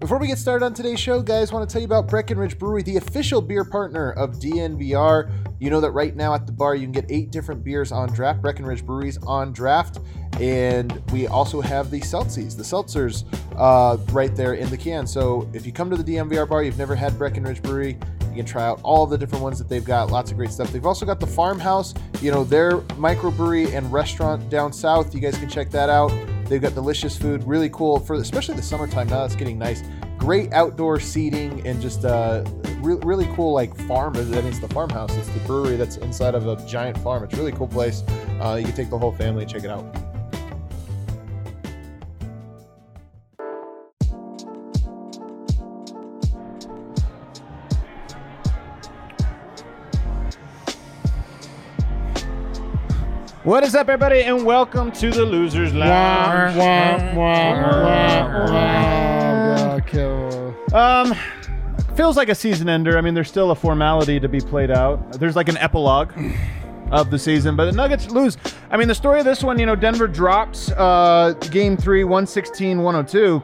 Before we get started on today's show, guys, want to tell you about Breckenridge Brewery, the official beer partner of DNVR. You know that right now at the bar you can get eight different beers on draft. Breckenridge Brewery's on draft, and we also have the Seltzies, the seltzers, uh, right there in the can. So if you come to the DNVR bar, you've never had Breckenridge Brewery. You can try out all the different ones that they've got. Lots of great stuff. They've also got the Farmhouse, you know, their microbrewery and restaurant down south. You guys can check that out. They've got delicious food, really cool for especially the summertime. Now it's getting nice. Great outdoor seating and just uh, re- really cool like farm. I it's the farmhouse. It's the brewery that's inside of a giant farm. It's a really cool place. Uh, you can take the whole family and check it out. What is up, everybody, and welcome to the Losers Lounge. Um, feels like a season ender. I mean, there's still a formality to be played out. There's like an epilogue of the season, but the Nuggets lose. I mean, the story of this one, you know, Denver drops uh, game three, 116 102.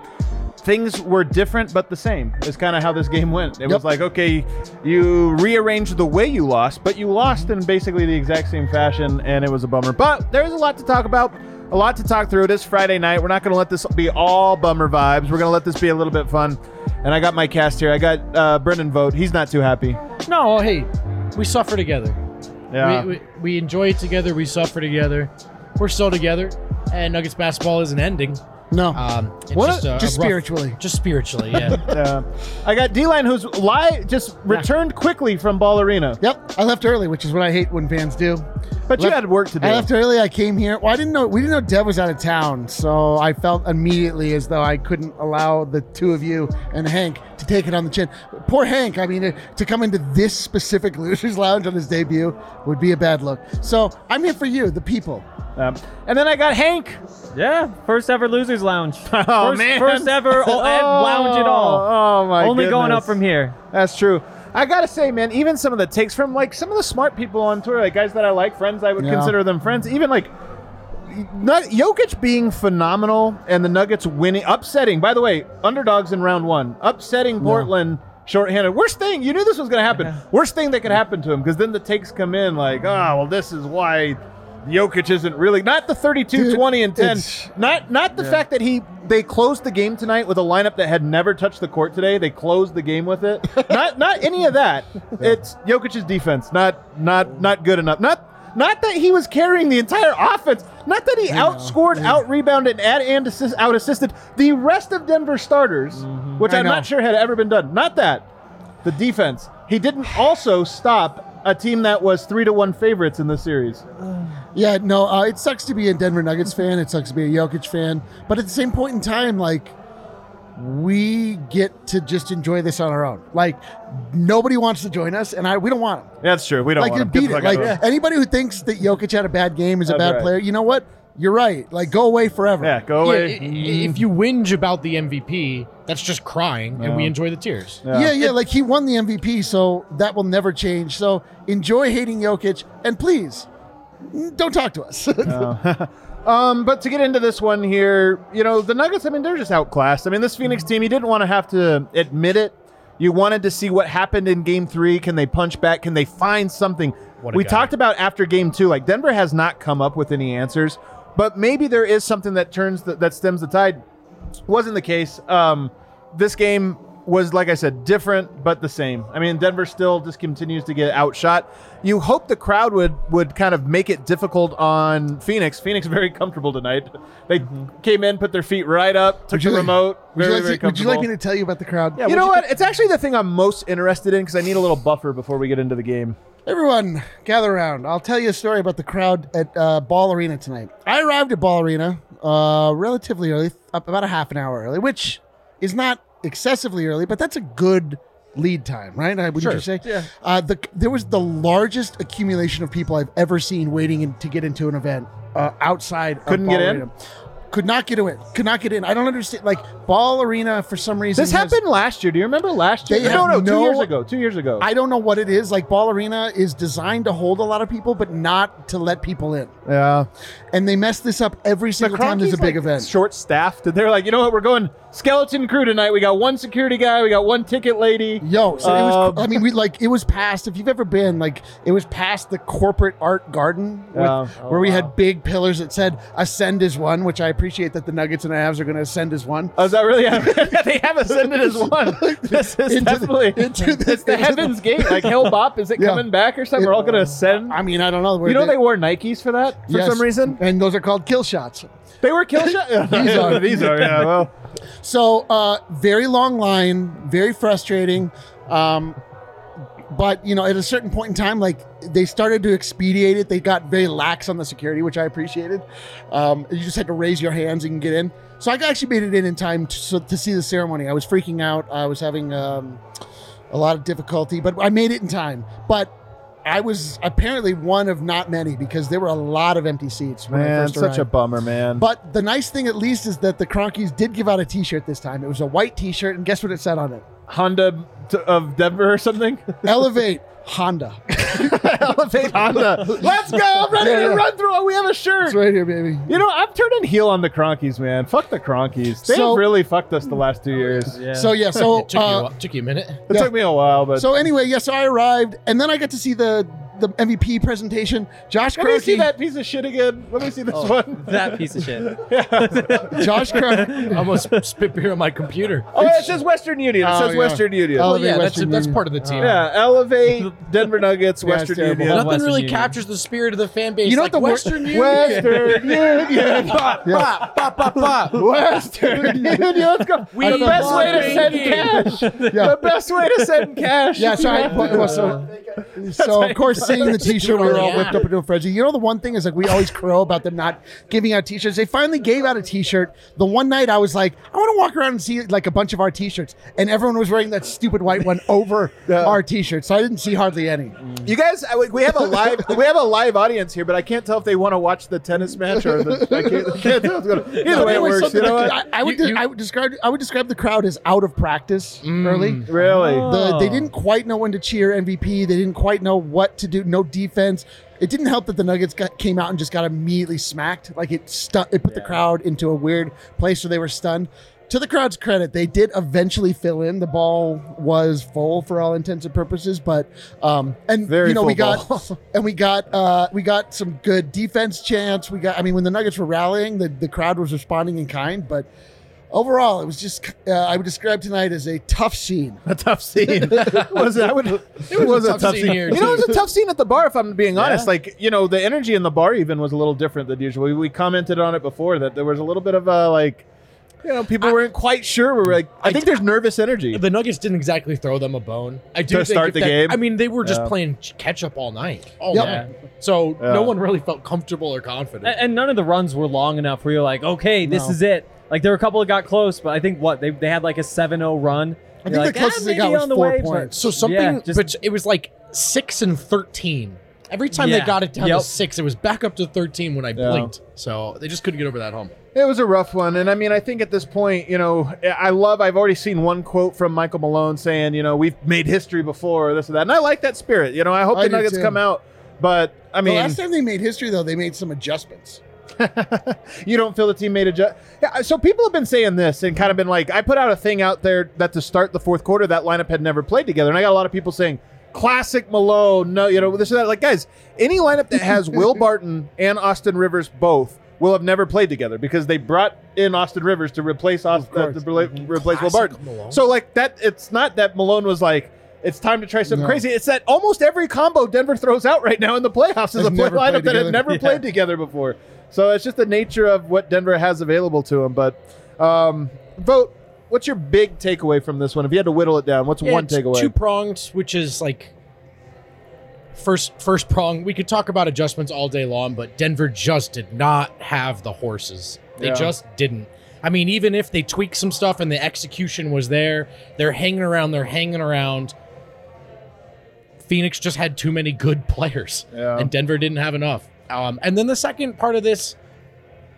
Things were different but the same. Is kind of how this game went. It was like, okay, you rearranged the way you lost, but you lost in basically the exact same fashion, and it was a bummer. But there's a lot to talk about, a lot to talk through. It is Friday night. We're not going to let this be all bummer vibes. We're going to let this be a little bit fun. And I got my cast here. I got uh, Brendan Vogt. He's not too happy. No, hey, we suffer together. Yeah. We, we, we enjoy it together. We suffer together. We're still together. And Nuggets basketball isn't ending. No, Um, What? just, a- a just rough- spiritually. Just spiritually, yeah. Uh, I got D-Line, who's li- just returned quickly from Ball Arena. Yep, I left early, which is what I hate when fans do. But you had work to do. I left early. I came here. Well, I didn't know we didn't know Dev was out of town, so I felt immediately as though I couldn't allow the two of you and Hank to take it on the chin. Poor Hank. I mean, to come into this specific losers lounge on his debut would be a bad look. So I'm here for you, the people. Um, and then I got Hank. Yeah, first ever losers lounge. Oh, first, man. first ever o- lounge at all. Oh, oh my Only going up from here. That's true. I gotta say, man, even some of the takes from like some of the smart people on tour, like guys that I like, friends, I would Yeah. consider them friends. Even like not Jokic being phenomenal and the Nuggets winning, upsetting. By the way, underdogs in round one, upsetting Portland. Shorthanded. Worst thing, you knew this was going to happen. Worst thing that could happen to him because then the takes come in like, oh, well, this is why Jokic isn't really not the 32, Dude, 20, and 10. Not not the fact that he they closed the game tonight with a lineup that had never touched the court today. They closed the game with it. not not any of that. It's Jokic's defense. Not not not good enough. Not not that he was carrying the entire offense. Not that he outscored, out rebounded, and, and assist, out assisted the rest of Denver starters, mm-hmm. which I I'm know. not sure had ever been done. Not that. The defense. He didn't also stop a team that was three to one favorites in the series. Yeah, no, uh, it sucks to be a Denver Nuggets fan. It sucks to be a Jokic fan. But at the same point in time, like, we get to just enjoy this on our own. Like, nobody wants to join us, and I we don't want them. That's true. We don't Like, want you him. Get beat it. Like, of anybody who thinks that Jokic had a bad game is a That's bad right. player, you know what? You're right. Like, go away forever. yeah, go away. i- i- if you whinge about the MVP, that's just crying, and we enjoy the tears. Yeah, yeah, like he won the MVP, so that will never change. So enjoy hating Jokic, and please don't talk to us. Um, but to get into this one here, you know, the Nuggets, I mean, they're just outclassed. I mean, this Phoenix team, you didn't want to have to admit it. You wanted to see what happened in game three. Can they punch back? Can they find something? We guy. talked about after game two, like Denver has not come up with any answers, but maybe there is something that turns the, that stems the tide. Wasn't the case. Um, this game was, like I said, different but the same. I mean, Denver still just continues to get outshot. You hope the crowd would would kind of make it difficult on Phoenix. Phoenix very comfortable tonight. They came in, put their feet right up, took the like- remote. would, Very, you very like to- would you like me to tell you about the crowd? Yeah, you know what? It's actually the thing I'm most interested in because I need a little buffer before we get into the game. Everyone, gather around. I'll tell you a story about the crowd at uh, Ball Arena tonight. I arrived at Ball Arena uh, relatively early, up about a half an hour early, which is not excessively early, but that's a good lead time, right? Wouldn't you say? Yeah. Uh, the, there was the largest accumulation of people I've ever seen waiting in, to get into an event uh, outside. Couldn't get in? Could not get in. Could not get in. I don't understand. Like Ball Arena, for some reason, This has- happened last year. Do you remember last year? They no, have no, two no- years ago. Two years ago. I don't know what it is. Like Ball Arena is designed to hold a lot of people, but not to let people in. yeah. And they mess this up every single time there's a big event. Short staffed. They're like, you know what? We're going skeleton crew tonight. We got one security guy. We got one ticket lady. Yo, so it was. Um, I mean, we like it was past. If you've ever been, like, it was past the corporate art garden, with, Yeah. where we had big pillars that said "Ascend is one," which I appreciate that the Nuggets and the Avs are going to ascend as one. Oh, is that really? they have ascended as one. This is Into the- definitely into the- it's the heavens gate. Like Hell Bop, is it Yeah. coming back or something? We're all gonna ascend. I mean, I don't know. where You know they wore Nikes for that for Yes, some reason. and those are called kill shots. They were kill shots. These are. these are. Yeah. Well, So, uh, very long line, very frustrating. Um, but you know, at a certain point in time, like they started to expedite it. They got very lax on the security, which I appreciated. Um, you just had to raise your hands and get in. So I actually made it in in time to, so, to see the ceremony. I was freaking out. I was having um, a lot of difficulty, but I made it in time. But I was apparently one of not many because there were a lot of empty seats when I man, first such a bummer, man. But the nice thing, at least, is that the Kroenkes did give out a T-shirt this time. It was a white T-shirt, and guess what it said on it? Honda t- of Denver or something. Elevate Honda. Elevate Honda. Let's go. I'm ready Yeah, to yeah. run through it. We have a shirt. It's right here, baby. You know, I'm turning heel on the Kroenkes, man. Fuck the Kroenkes. They So- have really fucked us the last two years. Yeah. So yeah, so It took, you a, uh, took you a minute. It Yeah. took me a while, but so anyway, yeah, so I arrived, and then I got to see the the MVP presentation. Josh let me see that piece of shit again. Let me see this oh, one. that piece of shit. Josh Kroenke. I almost spit beer on my computer. Oh, it says Western Union. It Oh, says yeah. Western Union. Oh, Well, yeah, that's, Western that's Union. part of the team. yeah, elevate Denver Nuggets, Yeah, it's Western terrible. Union. Nothing Western really Union. captures the spirit of the fan base. You know like what the wor- Western Union. Western Union. Ba, ba, ba, ba, ba. Western Union. Let's go. We the best way to send cash. The best way to send cash. Yeah, so, I, well, so, so of course, seeing the T-shirt, we were all Yeah. whipped up into a frenzy. You know, the one thing is like we always crow about them not giving out T-shirts. They finally gave out a T-shirt. The one night I was like, I want to walk around and see like a bunch of our T-shirts, and everyone was wearing that stupid white one over our T-shirts. So I didn't see hardly any. You guys, I- we have a live, we have a live audience here, but I can't tell if they want to watch the tennis match or the. I can't, I can't tell what's going on. Either way, it It works. You something know like- what? I, I would You- de- you- I would describe I would describe the crowd as out of practice early. Mm. Really? The, they Oh. didn't quite know when to cheer MVP. They didn't quite know what to do. No defense. It didn't help that the Nuggets got, came out and just got immediately smacked. Like it, stu- it put the crowd into a weird place where they were stunned. To the crowd's credit, they did eventually fill in. The ball was full for all intents and purposes, but um, and Very you know we got ball. and we got uh, we got some good defense chance. We got I mean when the Nuggets were rallying, the, the crowd was responding in kind, but overall it was just uh, I would describe tonight as a tough scene. a tough scene. was it? I would, it was, a tough, scene. here, you know, it was a tough scene at the bar. If I'm being honest, like you know, the energy in the bar even was a little different than usual. We, we commented on it before that there was a little bit of a like, you know, people weren't quite sure. We were like, I, I think d- there's nervous energy. The Nuggets didn't exactly throw them a bone. I do To think start the that- game? I mean, they were just Yeah. playing catch up all night, all Yep. night. So Yeah. no one really felt comfortable or confident. And, and none of the runs were long enough where you're like, okay, this No. is it. Like there were a couple that got close, but I think what they, they had like a 7-0 run. I think like, the closest "Ah, they got was on the four way," but- points. so something, Yeah, just- but it was like six and thirteen. Every time they got it down Yep. to six, it was back up to thirteen when I Yeah. blinked. So they just couldn't get over that hump. It was a rough one, and I mean, I think at this point, you know, I love. I've already seen one quote from Michael Malone saying, you know, we've made history before, this and that, and I like that spirit. You know, I hope I the Nuggets too. come out, but I the mean, last time they made history, though, they made some adjustments. you don't feel the team made a ju- yeah, so people have been saying this and kind of been like i put out a thing out there that to start the fourth quarter that lineup had never played together and i got a lot of people saying classic malone no you know this and that like guys any lineup that has will barton and austin rivers both will have never played together because they brought in austin rivers to replace austin uh, to rela- replace will barton Malone. so like that it's not that malone was like it's time to try something No. crazy. It's that almost every combo Denver throws out right now in the playoffs is a play lineup that had never Yeah. played together before. So it's just the nature of what Denver has available to them. But um, Vogt. What's your big takeaway from this one? If you had to whittle it down, what's one takeaway? Two pronged, which is like first first prong. We could talk about adjustments all day long, but Denver just did not have the horses. They Yeah. just didn't. I mean, even if they tweaked some stuff and the execution was there, they're hanging around. They're hanging around. Phoenix just had too many good players, Yeah. and Denver didn't have enough. Um, and then the second part of this,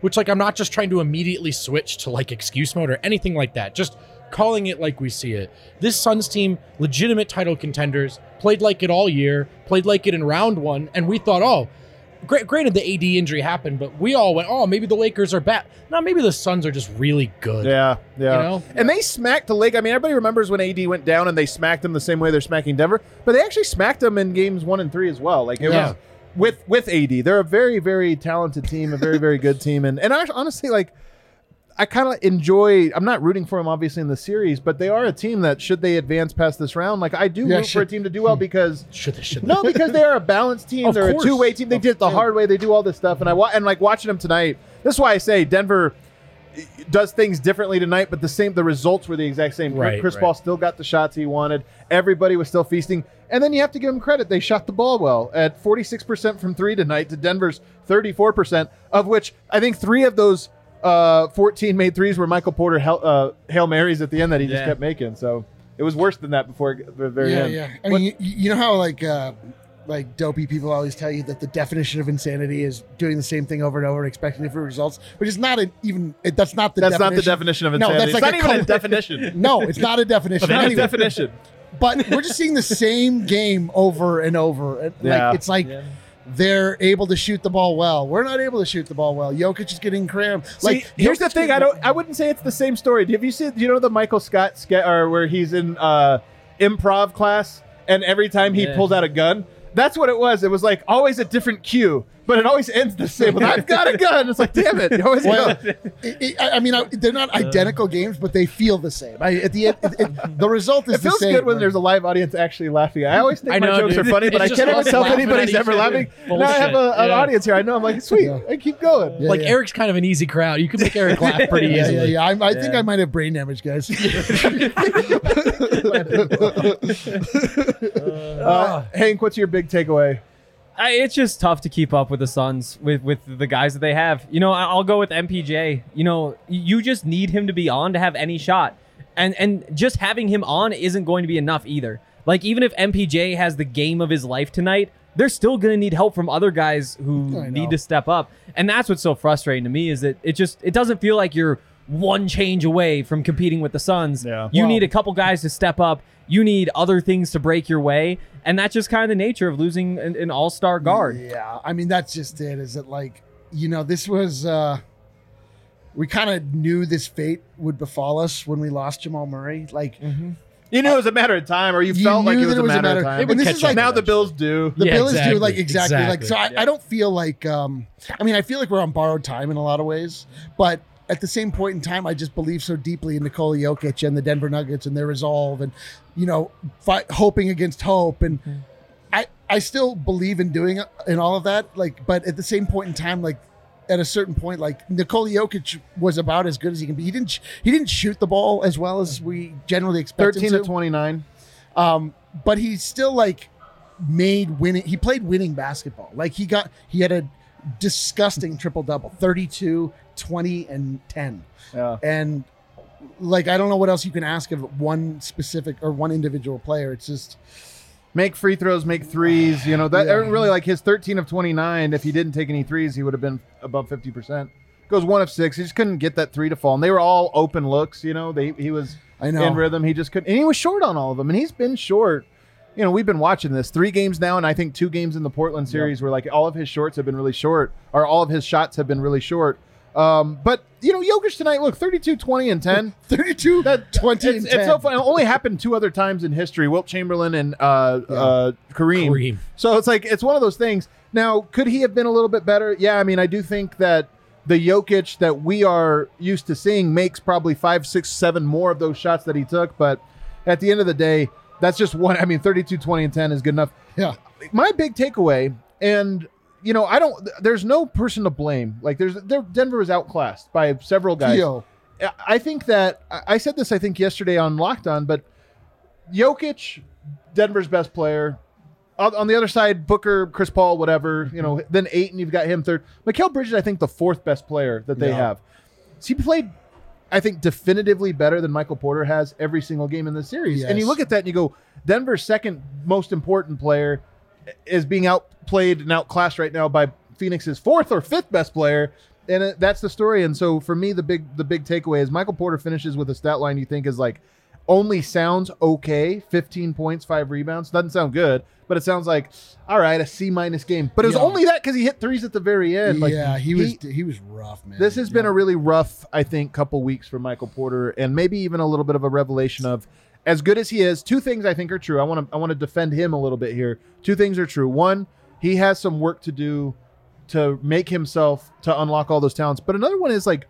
which like I'm not just trying to immediately switch to like excuse mode or anything like that, just calling it like we see it. This Suns team, legitimate title contenders, played like it all year, played like it in round one, and we thought, oh, gra- granted the AD injury happened, but we all went, oh, maybe the Lakers are bad. No, maybe the Suns are just really good. Yeah, yeah. You know? And they smacked the Lake. I mean, everybody remembers when AD went down and they smacked them the same way they're smacking Denver, but they actually smacked them in games one and three as well. Like it Yeah. was with with AD. They're a very very talented team, a very very good team, and and I, honestly like. I kind of enjoy. I'm not rooting for them, obviously, in the series, but they are a team that, should they advance past this round, like I do Yeah, root for a team to do well because Should they? Should they? no, because they are a balanced team. Of They're course. a two-way team. They did it the hard way. They do all this stuff, and I wa- and like watching them tonight. This is why I say Denver does things differently tonight, but the same. The results were the exact same. Right, Chris right. Paul still got the shots he wanted. Everybody was still feasting, and then you have to give them credit. They shot the ball well at 46% from three tonight to Denver's 34%, of which I think three of those uh, 14 made threes were Michael Porter hel- uh, hail marys at the end that he just kept making. So it was worse than that before the very yeah, end. yeah. I mean, you, you know how like uh, like dopey people always tell you that the definition of insanity is doing the same thing over and over and expecting different results, which is not a, even. It, that's not the. That's definition. not the definition of insanity. No, insanity. that's it's like not a even a definition. No, it's not a definition. It's not a definition. but we're just seeing the same game over and over. And, Yeah. It's like Yeah. they're able to shoot the ball well. We're not able to shoot the ball well. Jokic is getting crammed. Like, Like here's the thing. I don't. I wouldn't say it's the same story. Have you seen? Do you know the Michael Scott sketch, or where he's in uh, improv class, and every time he Yeah. pulls out a gun, that's what it was. It was like always a different cue, but it always ends the same. With, I've got a gun. It's like, damn it. You always Well, it, it, I I mean, I, they're not identical games, but they feel the same. I, at the end, it, it- the result is It feels same. good when there's a live audience actually laughing. I always think I my jokes dude. are funny, but I just can't ever us tell if laughing anybody's at ever other. laughing. Now I have a, an Yeah. audience here. I know. I'm like, sweet. Yeah. I keep going. Yeah, like yeah. Eric's kind of an easy crowd. You can make Eric laugh pretty yeah, yeah, easily. yeah. I, I think Yeah. I might have brain damage, guys. Uh, Hank, what's your big takeaway? I, it's just tough to keep up with the Suns with with the guys that they have. You know, I'll go with MPJ. You know, you just need him to be on to have any shot, and and just having him on isn't going to be enough either. Like even if MPJ has the game of his life tonight, they're still going to need help from other guys who need to step up, and that's what's so frustrating to me is that it just it doesn't feel like you're one change away from competing with the Suns. Yeah. You Well- need a couple guys to step up. You need other things to break your way, and that's just kind of the nature of losing an, an all-star guard. Yeah, I mean that's just it. Is it like you know this was uh we kind of knew this fate would befall us when we lost Jamal Murray. Like You knew it was a matter of time, or you, You felt like knew it was, a, matter of time. It would and this catch is up like now the Bills do. the Yeah, bill is due like exactly, like so I, exactly. I don't feel like um i mean i feel like we're on borrowed time in a lot of ways but at the same point in time i just believe so deeply in Nikola Jokic and the denver nuggets and their resolve and you know fight, hoping against hope and i i still believe in doing it in all of that like but at the same point in time like at a certain point, like Nikola Jokic was about as good as he can be. He didn't. He didn't shoot the ball as well as we generally expect. Thirteen to. to twenty-nine. Um, but he still like made winning. He played winning basketball. Like he got he had a disgusting triple double 32, 20, and 10. Yeah. And like I don't know what else you can ask of one specific or one individual player. It's just Make free throws, make threes. You know that Yeah. really like his thirteen of twenty-nine. If he didn't take any threes, he would have been above fifty percent. Goes one of six. He just couldn't get that three to fall, and they were all open looks. You know, they he was I know. in rhythm. He just couldn't, and he was short on all of them. And he's been short. You know, we've been watching this three games now, and I think two games in the Portland series where like all of his shorts have been really short, or all of his shots have been really short. Um, but you know, Jokic tonight, look, 32, 20, and 10. 32, that, 20, It's, and it's 10. so funny. It only happened two other times in history: Wilt Chamberlain and uh, uh, Kareem. Kareem. So it's like it's one of those things. Now, could he have been a little bit better? Yeah, I mean, I do think that the Jokic that we are used to seeing makes probably five, six, seven more of those shots that he took. But at the end of the day, that's just one. I mean, 32, 20, and 10 is good enough. Yeah. My big takeaway, and you know, I don't. There's no person to blame. Like, there's there, Denver was outclassed by several guys. Theo. I- think that I said this I think yesterday on Locked On, but Jokic, Denver's best player. On the other side, Booker, Chris Paul, whatever. You know, then eight, and you've got him third. Mikal Bridges, I think the fourth best player that they have. He played, I think, definitively better than Michael Porter has every single game in the series. And you look at that and you go, Denver's second most important player is being outplayed and outclassed right now by Phoenix's fourth or fifth best player, and it, that's the story. And so for me, the big the big takeaway is Michael Porter finishes with a stat line you think is like only sounds okay. 15 points, five rebounds. Doesn't sound good, but it sounds like all right, a C minus game. But it was Yeah. only that because he hit threes at the very end. Like, yeah, he was he, was rough, man. This has been a really rough, I think, couple weeks for Michael Porter, and maybe even a little bit of a revelation of as good as he is. Two things I think are true. I want to I want to defend him a little bit here. Two things are true. One, he has some work to do to make himself to unlock all those talents. But another one is like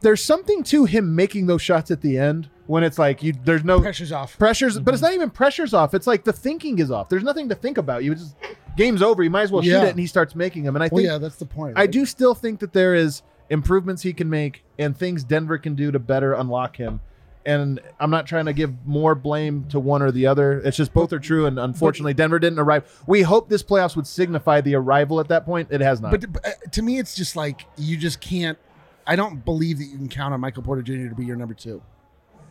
there's something to him making those shots at the end when it's like you there's no pressure's off. pressures, but it's mm-hmm. not even pressures off. It's like the thinking is off. There's nothing to think about. You just game's over. You might as well shoot it, and he starts making them. And I Well, think yeah, that's the point. I do still think that there is improvements he can make and things Denver can do to better unlock him. And I'm not trying to give more blame to one or the other. It's just both are true. And unfortunately, Denver didn't arrive. We hope this playoffs would signify the arrival at that point. It has not. But, but uh, to me, it's just like you just can't. I don't believe that you can count on Michael Porter Jr. to be your number two.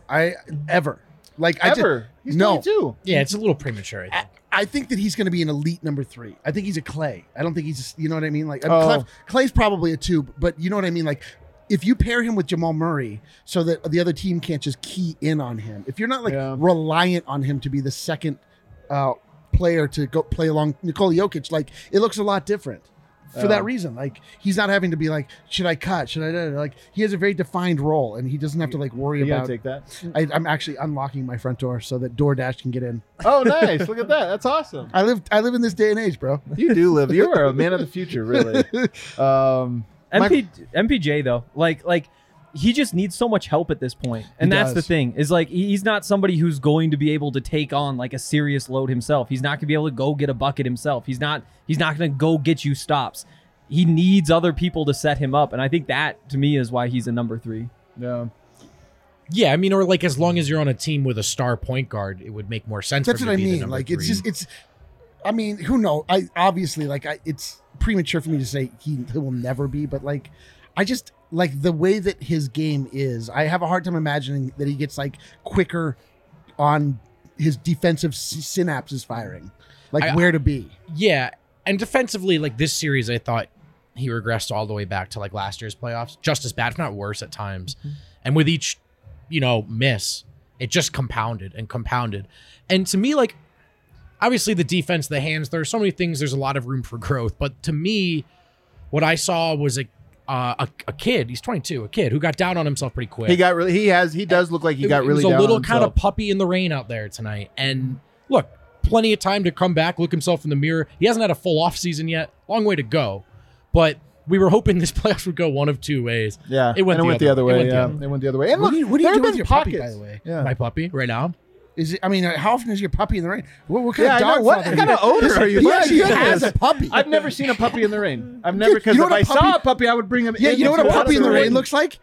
I ever like I just- ever. He's no. 22. Yeah, it's a little premature. I I, think. I think that he's going to be an elite number three. I think he's a Clay. I don't think he's, a, you know what I mean? Like I mean, Oh. Clay- Clay's probably a two, but you know what I mean? Like if you pair him with Jamal Murray, so that the other team can't just key in on him. If you're not like Yeah. reliant on him to be the second uh, player to go play along Nikola Jokic, like it looks a lot different. For Yeah. that reason, like he's not having to be like, should I cut? Should I? da- da- Like he has a very defined role, and he doesn't have to like worry You about. take that. I, I'm actually unlocking my front door so that DoorDash can get in. Oh, nice. Look at that. That's awesome. I live I live in this day and age, bro. You do live. You are a man of the future, really. Um, MP, MPJ though, like like he just needs so much help at this point, and He that's the does. thing is like he- he's not somebody who's going to be able to take on like a serious load himself. He's not going to be able to go get a bucket himself. He's not he's not going to go get you stops. He needs other people to set him up, and I think that to me is why he's a number three. yeah. Yeah, I mean, or like as long as you're on a team with a star point guard, it would make more sense. That's for what I to be the mean. number Like it's three. just it's. I mean, who knows? I obviously like I. It's premature for me to say he, he will never be, but like, I just like the way that his game is. I have a hard time imagining that he gets like quicker on his defensive s- synapses firing, like I- where to be. Yeah, and defensively, like this series, I thought he regressed all the way back to like last year's playoffs, just as bad, if not worse, at times. Mm-hmm. And with each, you know, miss, it just compounded and compounded. And to me, like, obviously the defense, the hands, there are so many things. There's a lot of room for growth. But to me, what I saw was a uh, a, a kid. He's 22, a kid who got down on himself pretty quick. He got really. He has. He does look like he It- got it really was a little kind of puppy in the rain out there tonight. And look, plenty of time to come back, look himself in the mirror. He hasn't had a full off season yet. Long way to go. But we were hoping this playoffs would go one of two ways. Yeah, It went and the it went the other other way. It went the Yeah, other way. it went the other way. And What look, do you, what do you there do have with your pockets. puppy, by the way? Yeah. My puppy right now. Is it? I mean, how often is your puppy in the rain? What, what kind Yeah, of dog What father kind of odor are you? He My actually has a puppy. I've never seen a puppy in the rain. I've never because you know if what I a saw a puppy, I would bring him. Yeah, you know what a puppy in the water. rain looks like?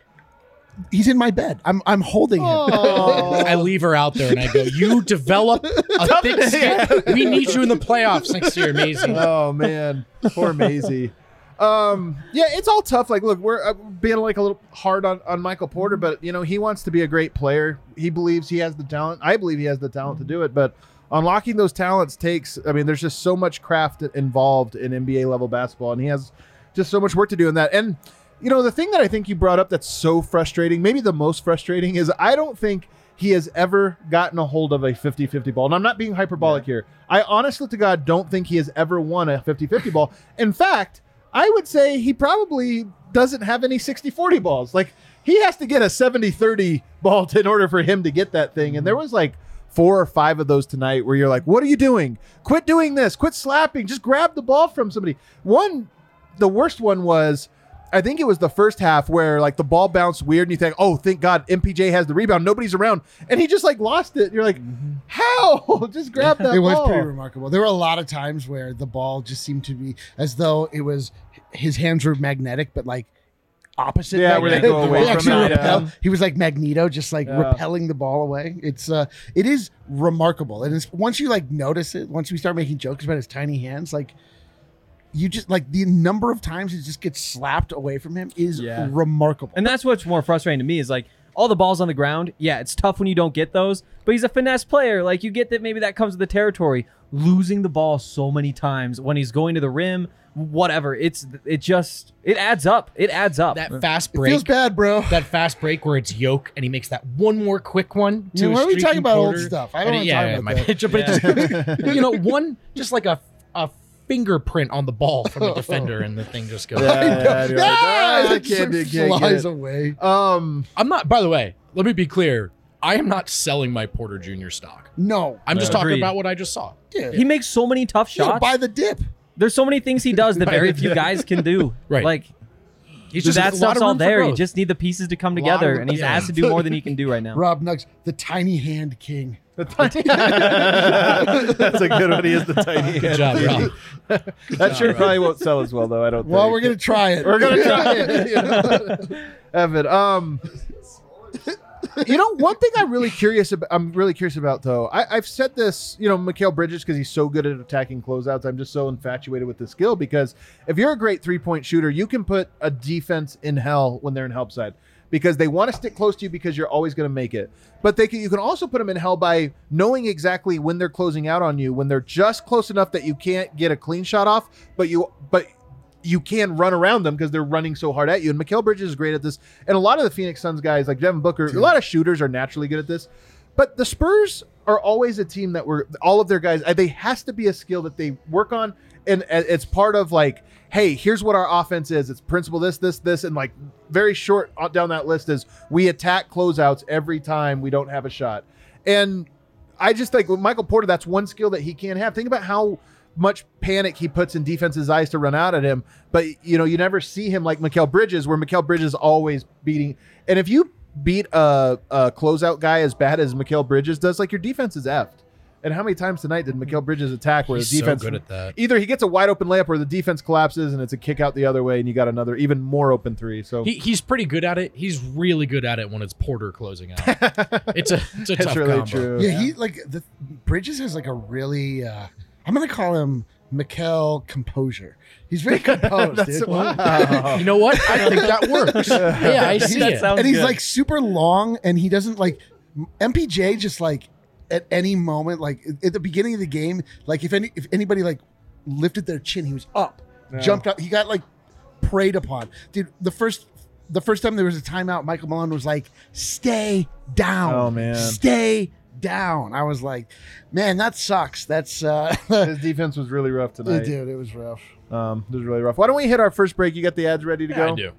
He's in my bed. I'm I'm holding him. Oh. I leave her out there and I go, You develop a thick skin. We need you in the playoffs next year, Maisie. oh man, poor Maisie. Um, yeah, it's all tough. Like, look, we're uh, being like a little hard on, on Michael Porter, but you know he wants to be a great player. He believes he has the talent. I believe he has the talent to do it, but unlocking those talents takes. I mean, there's just so much craft involved in NBA level basketball, and he has just so much work to do in that. And you know, the thing that I think you brought up that's so frustrating, maybe the most frustrating, is I don't think he has ever gotten a hold of a 50-50 ball. And I'm not being hyperbolic here. I honestly to God don't think he has ever won a 50-50 ball. In fact, I would say he probably doesn't have any 60-40 balls. Like he has to get a 70-30 ball to, in order for him to get that thing. And there mm-hmm. was like four or five of those tonight where you're like, what are you doing? Quit doing this. Quit slapping. Just grab the ball from somebody. One, the worst one was I think it was the first half where like the ball bounced weird and you think, oh, thank God MPJ has the rebound. Nobody's around. And he just like lost it. You're like, mm-hmm. how? just grab that it was pretty remarkable. There were a lot of times where the ball just seemed to be as though it was his hands were magnetic, but like opposite. Yeah, where they go away from actually it, repel- yeah. He was like Magneto, just like Yeah. repelling the ball away. It's uh, it is remarkable, and it's once you like notice it, once we start making jokes about his tiny hands, like. You just like the number of times it just gets slapped away from him is Yeah. remarkable. And that's what's more frustrating to me is like all the balls on the ground. Yeah, it's tough when you don't get those, but he's a finesse player. Like you get that maybe that comes with the territory. Losing the ball so many times when he's going to the rim, whatever. It's it just it adds up. It adds up. That fast It feels bad, bro. That fast break where it's yoke and he makes that one more quick one to Yeah, a why are we talking streaky about old stuff? I don't And wanna yeah, talk yeah, about my that. picture, but it just, you know, one just like a a fingerprint on the ball from the defender and the thing just goes. Yeah, you're like, Ah, "Ah, I it can't, just can't flies it." away. Um, I'm not. By the way, let me be clear. I am not selling my Porter Jr. stock. No, I'm just No. talking Agreed. about what I just saw. yeah. he makes so many tough You gotta shots. buy the dip. There's so many things he does that very few guys can do. Right. Like He's that a lot stuff's all there. You just need the pieces to come together, of- and he's yeah. asked to do more than he can do right now. Rob Nugs, the tiny hand king. that's a good one. He is the tiny. Hand. Good job, Rob. That shirt probably won't sell as well, though. I don't. Well, think. we're gonna try it. We're gonna try it. Evan, um, you know, one thing I'm really curious about. I'm really curious about though. I, I've said this, you know, Mikal Bridges because he's so good at attacking closeouts. I'm just so infatuated with the skill because if you're a great three point shooter, you can put a defense in hell when they're in help side because they want to stick close to you because you're always going to make it. But they can, you can also put them in hell by knowing exactly when they're closing out on you, when they're just close enough that you can't get a clean shot off, but you but you can run around them because they're running so hard at you. And Mikal Bridges is great at this. And a lot of the Phoenix Suns guys, like Devin Booker, a lot of shooters are naturally good at this. But the Spurs are always a team that were all of their guys. uh, They has to be a skill that they work on, and uh, it's part of like, hey, here's what our offense is. It's principle this, this, this, and like very short down that list is we attack closeouts every time we don't have a shot. And I just think with Michael Porter, that's one skill that he can't have. Think about how much panic he puts in defense's eyes to run out at him. But you know, you never see him like Mikal Bridges, where Mikal Bridges always beating. And if you beat a, a closeout guy as bad as Mikal Bridges does, like your defense is effed. And how many times tonight did Mikal Bridges attack where He's the so defense good at that. either he gets a wide open layup or the defense collapses and it's a kick out the other way and you got another even more open three. So He, he's pretty good at it. He's really good at it when it's Porter closing out. it's a it's a That's tough really combo. true. Yeah, he like the Bridges has like a really. uh I'm gonna call him Mikel Composure. He's very composed, dude. wow. You know what? I think that works. yeah, I see That it. sounds and he's good. like super long, and he doesn't like MPJ. Just like at any moment, like at the beginning of the game, like if any if anybody like lifted their chin, he was up, jumped up. He got like preyed upon, dude. The first. The first time there was a timeout, Michael Malone was like, "Stay down, Oh, man. stay down." I was like, "Man, that sucks." That's uh, His defense was really rough tonight. dude, it was rough. Um, it was really rough. Why don't we hit our first break? You got the ads ready to Yeah, go? I do.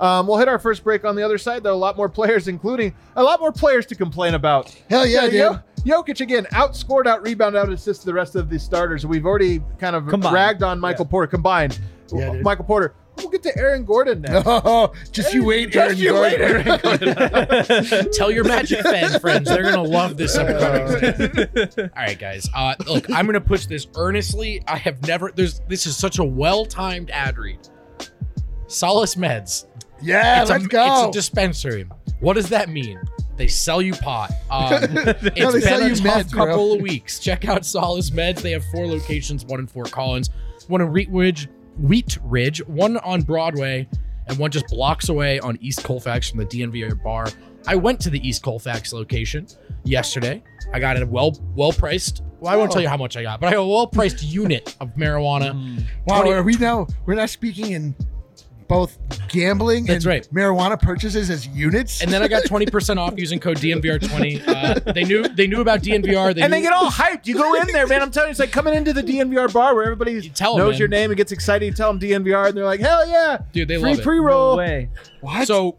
Um, we'll hit our first break on the other side, though. A lot more players, including a lot more players to complain about. Hell yeah, dude. Yo- Jokic again, outscored, out rebounded, out assisted the rest of the starters. We've already kind of Combined. ragged on Michael Porter combined. Yeah, dude. Michael Porter. We'll get to Aaron Gordon now. Oh, just you wait, Just Aaron you Gordon. wait, Aaron Tell your Magic fan friends they're gonna love this upcoming. All right, guys. Uh, look, I'm gonna push this earnestly. I have never. There's. This is such a well-timed ad read. Solace Meds. Yeah, it's let's a, go. It's a dispensary. What does that mean? They sell you pot. Um, No, it's they been sell a you tough meds, bro. couple of weeks. Check out Solace Meds. They have four locations: one in Fort Collins, one in Wheat Ridge, Wheat Ridge, one on Broadway, and one just blocks away on East Colfax from the DNVR bar. I went to the East Colfax location yesterday. I got a well well priced. Well, I won't Oh. tell you how much I got, but I got a well priced unit of marijuana. Hmm. Wow, 20 are we now we're not speaking in both gambling That's and right. marijuana purchases as units? And then I got 20% off using code DNVR20. Uh, they knew they knew about DNVR. They and knew, they get all hyped. You go in there, man. I'm telling you, it's like coming into the DNVR bar where everybody tell 'em, knows man. your name and gets excited. You tell them DNVR, and they're like, "Hell yeah, Dude, they free love it. pre no roll." way. what? So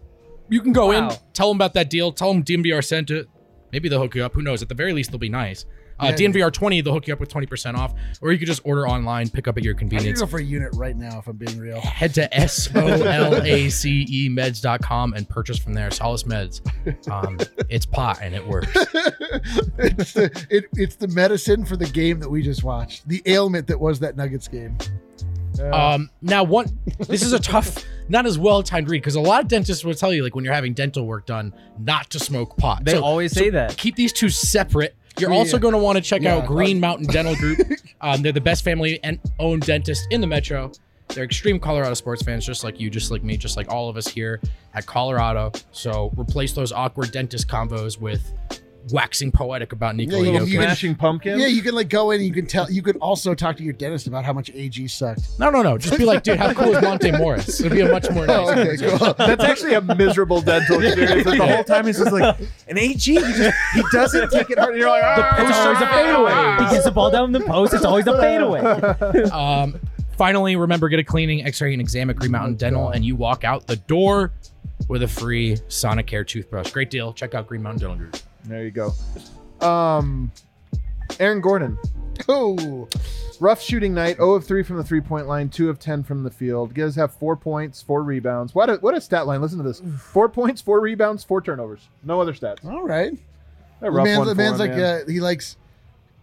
you can go in, tell them about that deal, tell them DNVR sent it. Maybe they'll hook you up. Who knows? At the very least, they'll be nice. Uh, Yeah. DNVR 20, they'll hook you up with 20% off, or you could just order online, pick up at your I'm convenience. go for a unit right now if I'm being real. Head to S O L A C E meds.com and purchase from there. Solace Meds. Um, it's pot and it works. it's, the, it, it's the medicine for the game that we just watched. The ailment that was that Nuggets game. Um, now, one, this is a tough, not as well timed read because a lot of dentists will tell you, like when you're having dental work done, not to smoke pot. They So- always so say that. Keep these two separate. You're Yeah. also going to want to check Yeah. out Green Mountain Dental Group. Um, they're the best family and owned dentist in the metro. they're extreme Colorado sports fans, just like you, just like me, just like all of us here at Colorado. So replace those awkward dentist combos with waxing poetic about Nikola Yeah, you- Jokic. you- Smashing pumpkins. Yeah, you can like go in and you can tell. You can also talk to your dentist about how much AG sucked. no, no, no. Just be like, dude, how cool is Monte Morris? It'd be a much more nice. Oh, okay, cool. That's actually a miserable dental experience. Like, the whole time he's just like an AG. He just he doesn't take it hard. And you're like, ah, It's always a fadeaway. He gets the ball down the post. It's always a fadeaway. Um, finally, remember get a cleaning, X-ray, and exam at Green Mountain Dental, and you walk out the door with a free Sonicare toothbrush. Great deal. Check out Green Mountain Dental Group. There you go. Um, Aaron Gordon, Oh, rough shooting night. 0 of 3 from the three point line, 2 of 10 from the field. Guys have four points, four rebounds. What a, what a stat line. Listen to this four points, four rebounds, four turnovers. No other stats. all right. A The man's, the man's him, like man. uh, he likes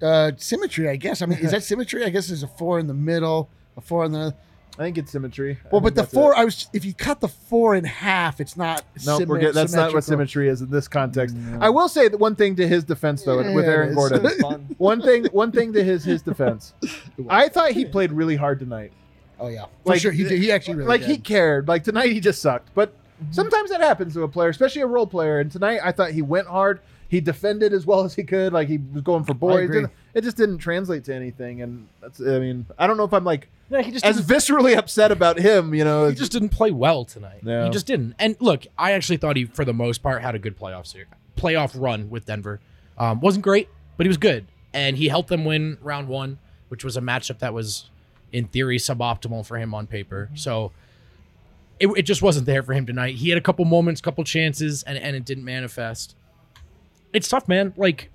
uh, symmetry. I guess. I mean, is that symmetry? I guess there's a four in the middle, a four in the. I think it's symmetry. I Well, think but the that's four. it. I was. If you cut the four in half, it's not. No, symmet- we're that's not what symmetrical. symmetry is in this context. Mm. I will say that one thing to his defense, though, with Yeah, Aaron. Gordon. one thing, one thing to his his defense. I thought he played really hard tonight. Oh yeah, for Like, sure. He did. He actually really like he cared. Like tonight, he just sucked. But mm-hmm. sometimes that happens to a player, especially a role player. And tonight, I thought he went hard. He defended as well as he could. Like he was going for boys. agree. It just didn't translate to anything. And that's. I mean, I don't know if I'm like Yeah, he just as viscerally upset about him. You know, he just didn't play well tonight. Yeah. He just didn't. And look, I actually thought he, for the most part, had a good playoff series, playoff run with Denver. Um, wasn't great, but he was good, and he helped them win round one, which was a matchup that was, in theory, suboptimal for him on paper. So. It, it just wasn't there for him tonight. He had a couple moments, couple chances, and, and it didn't manifest. It's tough, man. Like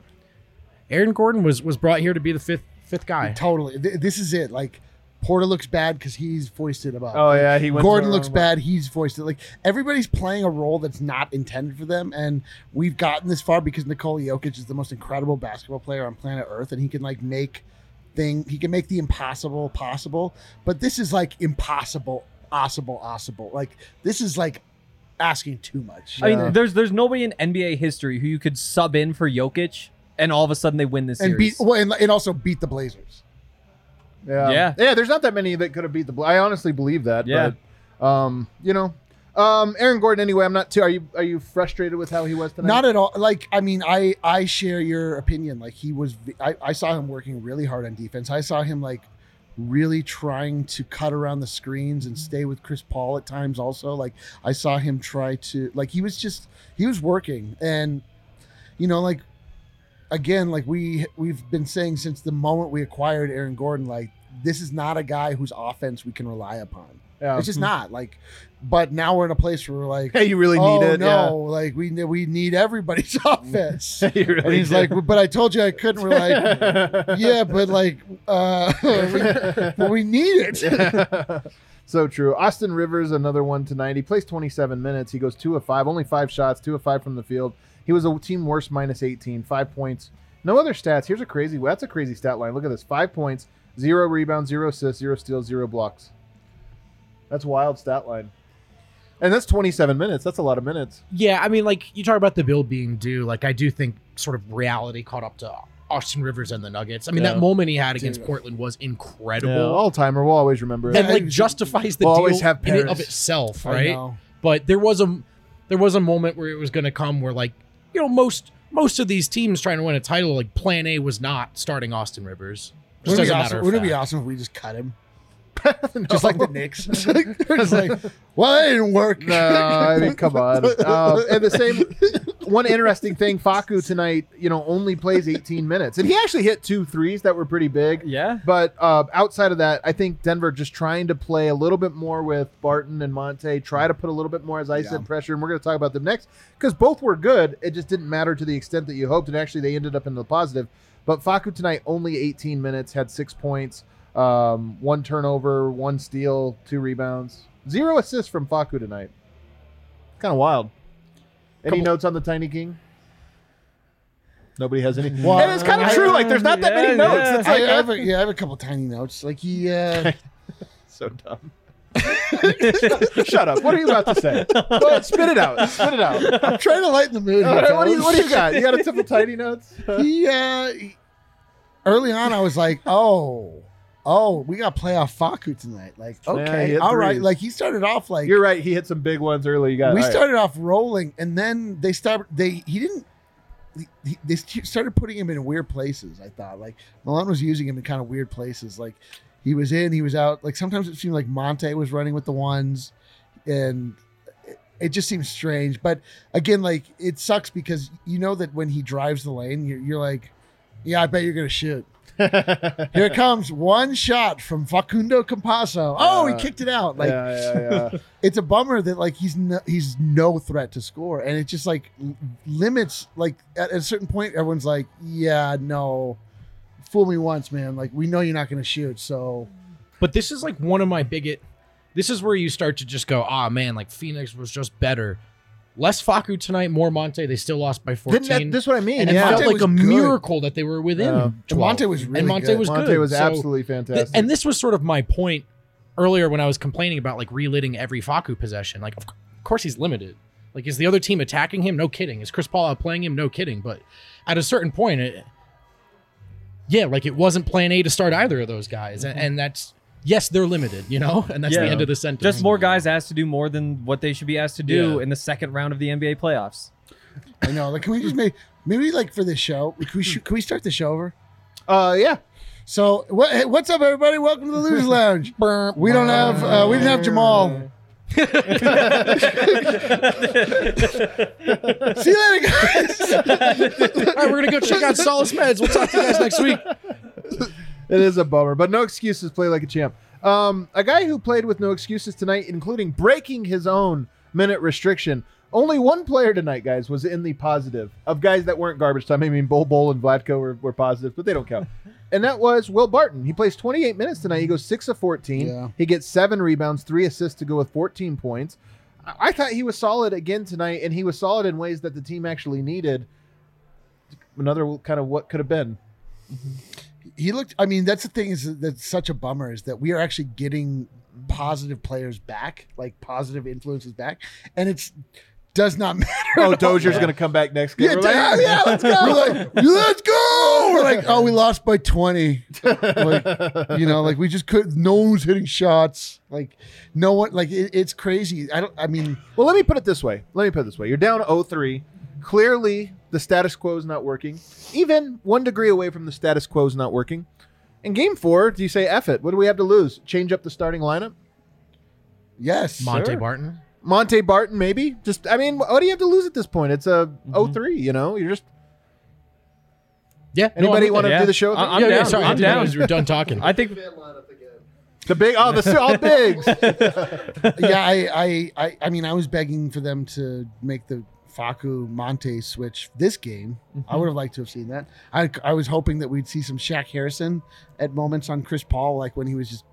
Aaron Gordon was was brought here to be the fifth fifth guy. Totally. Th- This is it. Like Porter looks bad because he's voiced it above. Oh yeah, he went. Gordon looks bad. He's voiced it. Like everybody's playing a role that's not intended for them, and we've gotten this far because Nikola Jokic is the most incredible basketball player on planet Earth, and he can like make thing. He can make the impossible possible. But this is like impossible, possible, possible. Like this is like asking too much. I Yeah. mean, there's there's nobody in NBA history who you could sub in for Jokic, and all of a sudden they win this and series. beat well, and, and also beat the Blazers. Yeah. Yeah. Yeah, there's not that many that could have beat the Bl- I honestly believe that. Yeah. But, um, you know, um, Aaron Gordon. Anyway, I'm not too. Are you are you frustrated with how he was tonight? Not at all. Like I mean, I I share your opinion. Like he was. I, I saw him working really hard on defense. I saw him like really trying to cut around the screens and mm-hmm. stay with Chris Paul at times. Also, like I saw him try to like he was just he was working and you know like again like we we've been saying since the moment we acquired Aaron Gordon like this is not a guy whose offense we can rely upon. Yeah. It's just not like. But now we're in a place where we're like, Hey, you really oh need it. no, like we we need everybody's offense. Really and he's do. like, but I told you I couldn't. We're like, yeah, but like, uh, we, but we need it. so true. Austin Rivers, another one tonight. He plays 27 minutes. He goes two of five, only five shots, two of five from the field. He was a team worst minus 18, five points. No other stats. Here's a crazy. That's a crazy stat line. Look at this: five points, zero rebounds, zero assists, zero steals, zero blocks. That's wild stat line. And that's 27 minutes. That's a lot of minutes. Yeah, I mean, like you talk about the bill being due. Like I do think sort of reality caught up to Austin Rivers and the Nuggets. I mean, Yeah. that moment he had against Dude. Portland was incredible. all timer. We'll always remember it. and like justifies the We'll deal always have in and Paris. of itself, I right? know. But there was a there was a moment where it was going to come where like you know most most of these teams trying to win a title like Plan A was not starting Austin Rivers. Just Wouldn't it be awesome? Wouldn't it be awesome if we just cut him? Just like the Knicks. They're just like, well, that didn't work. No, I mean, come on. Um, and the same one interesting thing, Facu tonight, you know, only plays 18 minutes, and he actually hit two threes that were pretty big. yeah. But uh, outside of that, I think Denver just trying to play a little bit more with Barton and Monte, try to put a little bit more, as I Yeah. said, pressure. And we're going to talk about them next because both were good. It just didn't matter to the extent that you hoped. And actually, they ended up in the positive. But Facu tonight, only 18 minutes, had six points, um, one turnover, one steal, two rebounds, zero assists from Facu tonight. Kind of wild. Any Couple- notes on the Tiny King? Nobody has any. Well, and it's kind of I- true. Like, there's not that many Yeah, notes. yeah. It's I, like, I have a, yeah, I have a couple tiny notes. Like he, uh, So dumb. Shut up. What are you about to say? Go ahead, spit it out. Spit it out. I'm trying to lighten the mood. All Here, right, what do you fellas. What do you got? You got a couple tiny notes? he, uh, he- early on, I was like, oh, oh, we got playoff Facu tonight. Like, okay, hit all right. threes. Like he started off like You're right. He hit some big ones early. You got we all right. started off rolling, and then they started. They he didn't. he- he- They started putting him in weird places. I thought like Malone was using him in kind of weird places. Like he was in, he was out. Like sometimes it seemed like Monte was running with the ones, and it, it just seems strange. But again, like it sucks because you know that when he drives the lane, you're, you're like, yeah, I bet you're gonna shoot. Here comes, one shot from Facundo Campazzo. Oh, he kicked it out. Like yeah, yeah, yeah. it's a bummer that like he's no, he's no threat to score, and it just like limits like at a certain point, everyone's like, yeah, no, fool me once, man. Like we know you're not going to shoot, so But this is like one of my biggest. This is where you start to just go, ah, man, like Phoenix was just better. Less Facu tonight, more Monte. They still lost by 14. Didn't that, this is what I mean. and it yeah. felt Monte like a good. miracle that they were within. Yeah. 12. And Monte was really and Monte good. was Monte good. was So absolutely th- fantastic. and this was sort of my point earlier when I was complaining about like relitting every Facu possession. Like, of c- of course he's limited. Like, is the other team attacking him? No kidding. Is Chris Paul outplaying him? No kidding. But at a certain point, it, yeah, like it wasn't plan A to start either of those guys, and, and that's yes, they're limited, you know, and that's Yeah. the end of the sentence. Just more guys asked to do more than what they should be asked to do Yeah. in the second round of the NBA playoffs. I know. Like, can we just make maybe like for this show? Can we sh- can we start the show over? uh, yeah. So what? Hey, what's up, everybody? Welcome to the Losers Lounge. We don't have uh, we didn't have Jamal. See you later, guys. All right, we're gonna go check out Solace Meds. We'll talk to you guys next week. It is a bummer, but no excuses. Play like a champ. Um, a guy who played with no excuses tonight, including breaking his own minute restriction. Only one player tonight, guys, was in the positive of guys that weren't garbage time. I mean, Bol Bol and Vlatko were, were positive, but they don't count. and that was Will Barton. He plays 28 minutes tonight. He goes six of 14. Yeah. He gets seven rebounds, three assists to go with 14 points. I, I thought he was solid again tonight, and he was solid in ways that the team actually needed. Another kind of what could have been. He looked i mean that's the thing is that's such a bummer is that we are actually getting positive players back like positive influences back and it's does not matter Oh. Dozier's going to come back next game. yeah, like, yeah, yeah, let's go. We're like, let's go. We're like, oh, we lost by 20. Like, you know, like we just couldn't, no one was hitting shots. Like, no one, like, it, it's crazy. I don't, I mean, Well, let me put it this way. Let me put it this way. You're down 0-3. Clearly, the status quo is not working. Even one degree away from the status quo is not working. In game four, do you say F it? What do we have to lose? Change up the starting lineup? yes. Monte sir. Barton. Monte Barton, maybe? Just, I mean, what do you have to lose at this point? It's a Mm-hmm. 0-3, you know? You're just, Yeah. anybody want to Yeah. do the show? I- I'm yeah, yeah, down. sorry, I I'm didn't down. realize you were done talking. I think the big, oh, the all bigs. yeah, I, I, I, I mean, I was begging for them to make the Facu Monte switch this game. I mm-hmm. would have liked to have seen that. I, I was hoping that we'd see some Shaq Harrison at moments on Chris Paul, like when he was just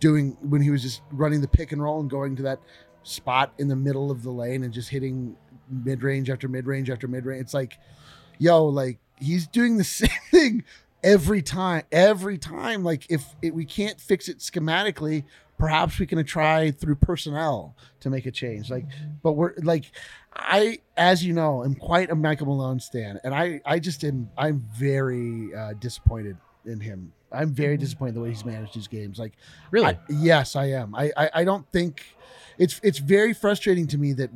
doing, when he was just running the pick and roll and going to that spot in the middle of the lane and just hitting mid range after mid range after mid range. It's like, yo, like he's doing the same thing every time every time like if it, we can't fix it schematically perhaps we can try through personnel to make a change like mm-hmm. but we're like i as you know am quite a michael malone stan and i i just am i'm very uh disappointed in him i'm very disappointed the way he's managed his games like really? I- yes, I am. I, I I don't think it's it's very frustrating to me that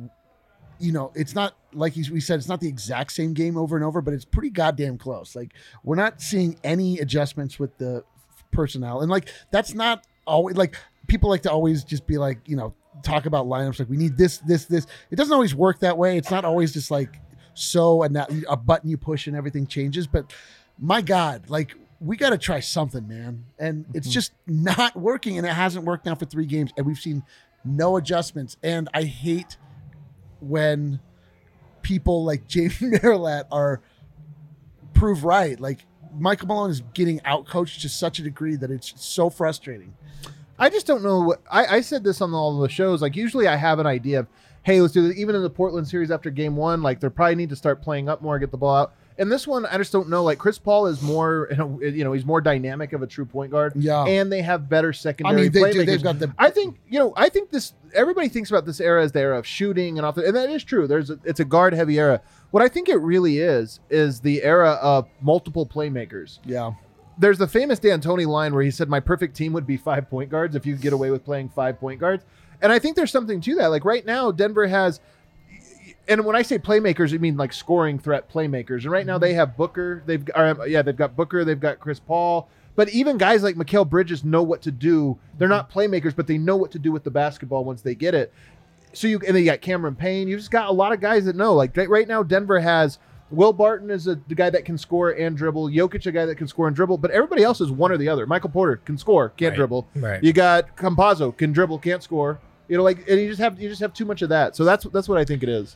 you know it's not like he's, we said it's not the exact same game over and over, but it's pretty goddamn close. Like we're not seeing any adjustments with the personnel, and like that's not always like people like to always just be like you know talk about lineups like we need this this this. It doesn't always work that way. It's not always just like so and that a button you push and everything changes, but my God, like we got to try something, man. And it's mm-hmm. just not working, and it hasn't worked now for three games, and we've seen no adjustments. And I hate when people like Jamie Marilat are prove right. Like Michael Malone is getting outcoached to such a degree that it's so frustrating. I just don't know what I, I said this on all the shows. Like usually I have an idea of, hey, let's do this. Even in the Portland series after game one, like they probably need to start playing up more, get the ball out. And this one, I just don't know. Like Chris Paul is more, you know, he's more dynamic of a true point guard. Yeah. And they have better I secondary. mean, they do. playmakers. They've got the I think you know. I think this. Everybody thinks about this era as the era of shooting and off, the, and that is true. There's a, it's a guard heavy era. What I think it really is is the era of multiple playmakers yeah. There's the famous D'Antoni line where he said, "My perfect team would be five point guards if you could get away with playing five point guards." And I think there's something to that. Like right now, Denver has, and when I say playmakers, I mean like scoring threat playmakers. And right now mm-hmm. they have Booker. They've or, um, yeah, they've got Booker. They've got Chris Paul. But even guys like Mikal Bridges know what to do. They're mm-hmm. not playmakers, but they know what to do with the basketball once they get it. So you and then you got Cameron Payne. You've just got a lot of guys that know. Like right now, Denver has Will Barton is a, the guy that can score and dribble. Jokic, a guy that can score and dribble. But everybody else is one or the other. Michael Porter can score, can't Right. dribble. Right. You got Campazzo can dribble, can't score. You know, like and you just have you just have too much of that. So that's that's what I think it is.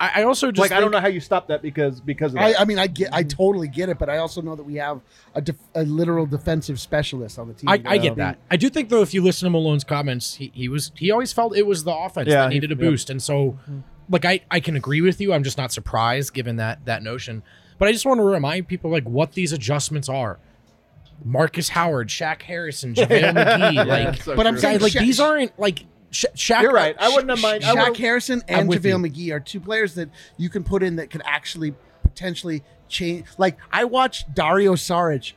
I, I also just like I don't know how you stop that because because of I, that. I mean, I get, I mm-hmm. totally get it, but I also know that we have a, def, a literal defensive specialist on the team. I, I get that. I do think though, if you listen to Malone's comments, he, he was he always felt it was the offense Yeah, that he- needed a yep. boost, and so mm-hmm. Like I I can agree with you. I'm just not surprised given that that notion. But I just want to remind people like what these adjustments are. Markus Howard, Shaq Harrison, JaVale McGee, like So But I'm saying like Sha- these aren't like Sha- Shaq. You're right. I wouldn't have mind. Shaq Harrison and JaVale. McGee are two players that you can put in that could actually potentially change. Like I watched Dario Saric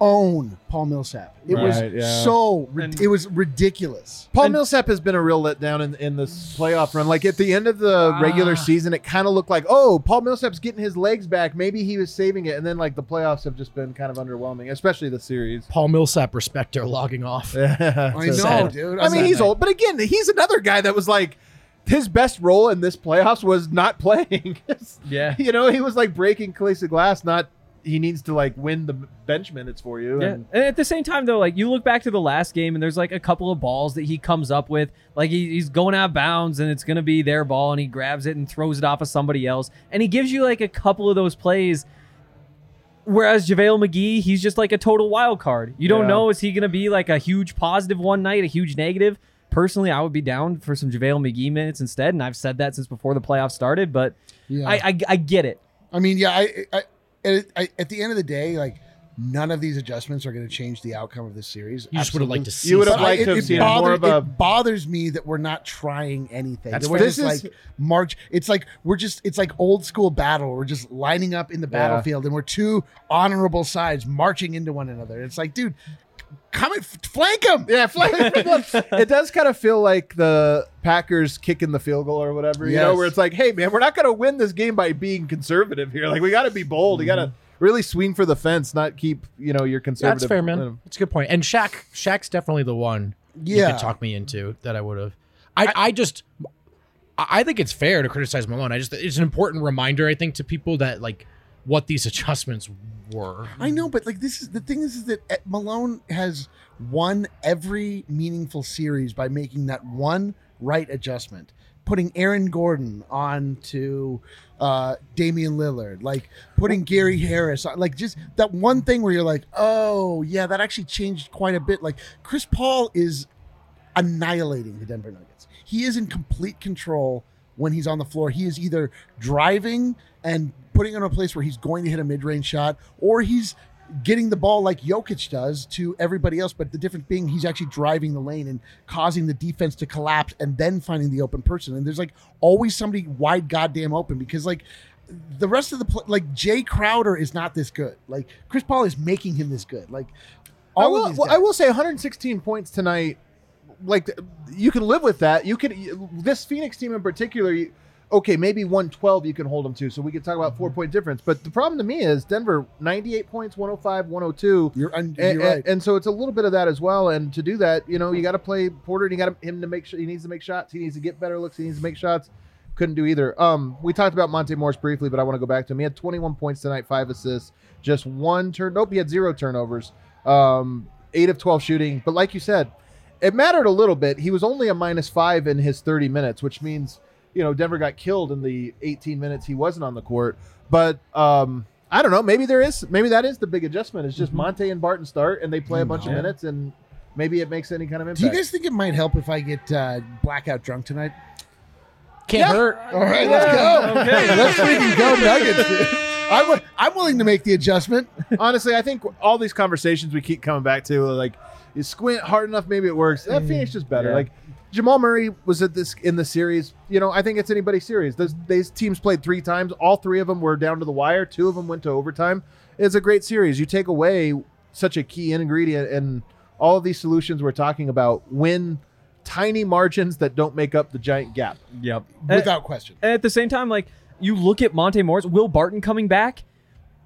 own Paul Millsap. It was yeah. so And- it was ridiculous. Paul Millsap has been a real letdown in, in this playoff run. Like at the end of the regular Ah. season, it kind of looked like, oh, Paul Millsap's getting his legs back. Maybe he was saving it, and then like the playoffs have just been kind of underwhelming, especially the series. Paul Millsap respecter logging off. Yeah, I know, sad. dude. I mean, he's sad. old, but again, he's another guy that was like his best role in this playoffs was not playing. Yeah. you know, he was like breaking case glass. Not he needs to like win the bench minutes for you. Yeah. And, And at the same time, though, like you look back to the last game and there's like a couple of balls that he comes up with. Like he, he's going out of bounds and it's going to be their ball and he grabs it and throws it off of somebody else. And he gives you like a couple of those plays. Whereas JaVale McGee, he's just like a total wild card. You don't Yeah. know, is he going to be like a huge positive one night, a huge negative? Personally, I would be down for some JaVale McGee minutes instead. And I've said that since before the playoffs started, but Yeah. I, I, I get it. I mean, yeah. I, I, I, I at the end of the day, like none of these adjustments are going to change the outcome of this series. You just would have liked to see. You would have liked it, to have it seen bothers, more of a. it bothers me that we're not trying anything. That's that we're fair. just This is- like march. It's like we're just. It's like old school battle. We're just lining up in the Yeah. battlefield, and we're two honorable sides marching into one another. It's like, dude, come and f- flank them. Yeah, flag- it does kind of feel like the Packers kicking the field goal or whatever, you know, where it's like, hey, man, we're not going to win this game by being conservative here. Like, we got to be bold. You got to really swing for the fence, not keep, you know, your conservative. That's fair, man. That's a good point. And Shaq, Shaq's definitely the one you Yeah. could talk me into that I would have. I, I just, I I think it's fair to criticize Malone. I just, it's an important reminder, I think, to people that like what these adjustments were. I know, but like this is the thing is, is that uh, Malone has won every meaningful series by making that one right adjustment, putting Aaron Gordon on to uh, Damian Lillard, like putting Gary Harris on, like just that one thing where you're like, oh yeah, that actually changed quite a bit. Like Chris Paul is annihilating the Denver Nuggets. He is in complete control when he's on the floor. He is either driving and putting him in a place where he's going to hit a mid-range shot, or he's getting the ball like Jokic does to everybody else. But the difference being he's actually driving the lane and causing the defense to collapse and then finding the open person. And there's like always somebody wide goddamn open because like the rest of the pl- like Jae Crowder is not this good. Like Chris Paul is making him this good. Like I all will, of these well. I will say 116 points tonight. Like you can live with that. You can this Phoenix team in particular. You, okay, maybe 112 you can hold them to. So we could talk about Mm-hmm. four point difference. But the problem to me is Denver 98 points, 105, 102. You're, And, you're right. and, and so it's a little bit of that as well. And to do that, you know, you got to play Porter. And you got him to make sure he needs to make shots. He needs to get better looks. He needs to make shots. Couldn't do either. Um, we talked about Monte Morris briefly, but I want to go back to him. He had 21 points tonight, five assists, just one turn. Nope, he had zero turnovers. Um, eight of 12 shooting. But like you said, it mattered a little bit. He was only a minus five in his 30 minutes, which means you know Denver got killed in the 18 minutes he wasn't on the court. But um, I don't know. Maybe there is. Maybe that is the big adjustment. It's just Monte and Barton start, and they play a bunch of minutes, and maybe it makes any kind of impact. Do you guys think it might help if I get uh, blackout drunk tonight? Can't hurt. All right, let's go. Okay. let's freaking go Nuggets. dude. I'm, wi- I'm willing to make the adjustment. Honestly, I think all these conversations we keep coming back to, like, you squint hard enough, maybe it works. That Phoenix is better. Yeah. Like, Jamal Murray was at this in the series. You know, I think it's anybody's series. Those, these teams played three times. All three of them were down to the wire. Two of them went to overtime. It's a great series. You take away such a key ingredient, and all of these solutions we're talking about win tiny margins that don't make up the giant gap. Yep. Without question. And at the same time, like you look at Monte Morris, Will Barton coming back,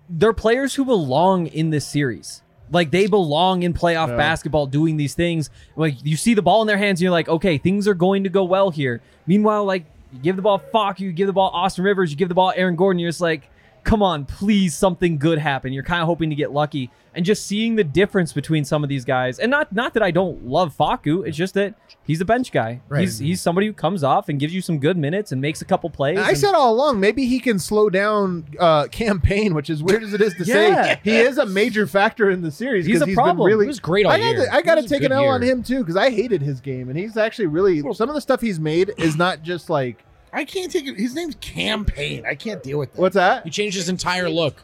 they're players who belong in this series. Like they belong in playoff Yeah. basketball doing these things. Like you see the ball in their hands and you're like, okay, things are going to go well here. Meanwhile, like you give the ball Falk, you give the ball Austin Rivers, you give the ball Aaron Gordon, you're just like, come on, please something good happen. You're kind of hoping to get lucky. And just seeing the difference between some of these guys, and not not that I don't love Facu, it's just that he's a bench guy. Right. He's he's somebody who comes off and gives you some good minutes and makes a couple plays. I and- said all along, maybe he can slow down uh, campaign, which is weird as it is to Yeah. say. He is a major factor in the series. He's a been problem. really, He was great all I year. Gotta, I got to take an L on him too because I hated his game, and he's actually really some of the stuff he's made is not just like I can't take it. His name's Campaign. I can't deal with that. what's that? He changed his entire look.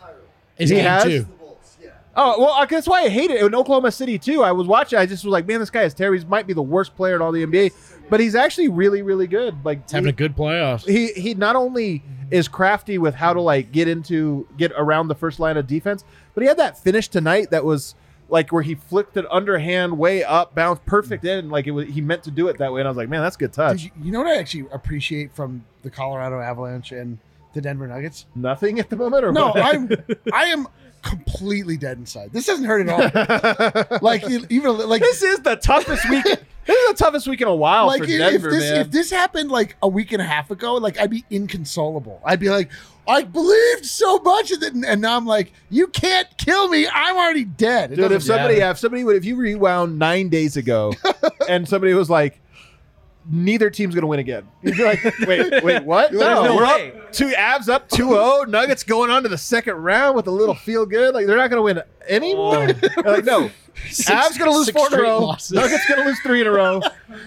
His He game has? too. Oh well, that's why I hate it in Oklahoma City too. I was watching, I just was like, man, this guy is terrible. He might be the worst player in all the NBA, but he's actually really, really good. Like He's having a good playoffs. he he not only is crafty with how to like get into get around the first line of defense, but he had that finish tonight that was like where he flicked it underhand way up, bounced perfect in, like it was he meant to do it that way. And I was like, man, that's good Did touch. you, you know what I actually appreciate from the Colorado Avalanche and the Denver Nuggets? Nothing at the moment, or No, what? I'm I am completely dead inside. This doesn't hurt at all. like even like this is the toughest week. this is the toughest week in a while like for if, Denver, if this man. if this happened like a week and a half ago, like I'd be inconsolable. I'd be like, I believed so much in it, and, now I'm like, you can't kill me. I'm already dead. It Dude, if somebody, Yeah. if somebody would, if you rewound nine days ago, and somebody was like, "Neither team's gonna win again," you'd be like, "Wait, wait, what? No, "No we're way." up two abs up 2-0. Nuggets going on to the second round with a little feel good. Like they're not gonna win anymore. Oh. They're like, no, Avs gonna lose six four in a row. losses. Nuggets gonna lose three in a row.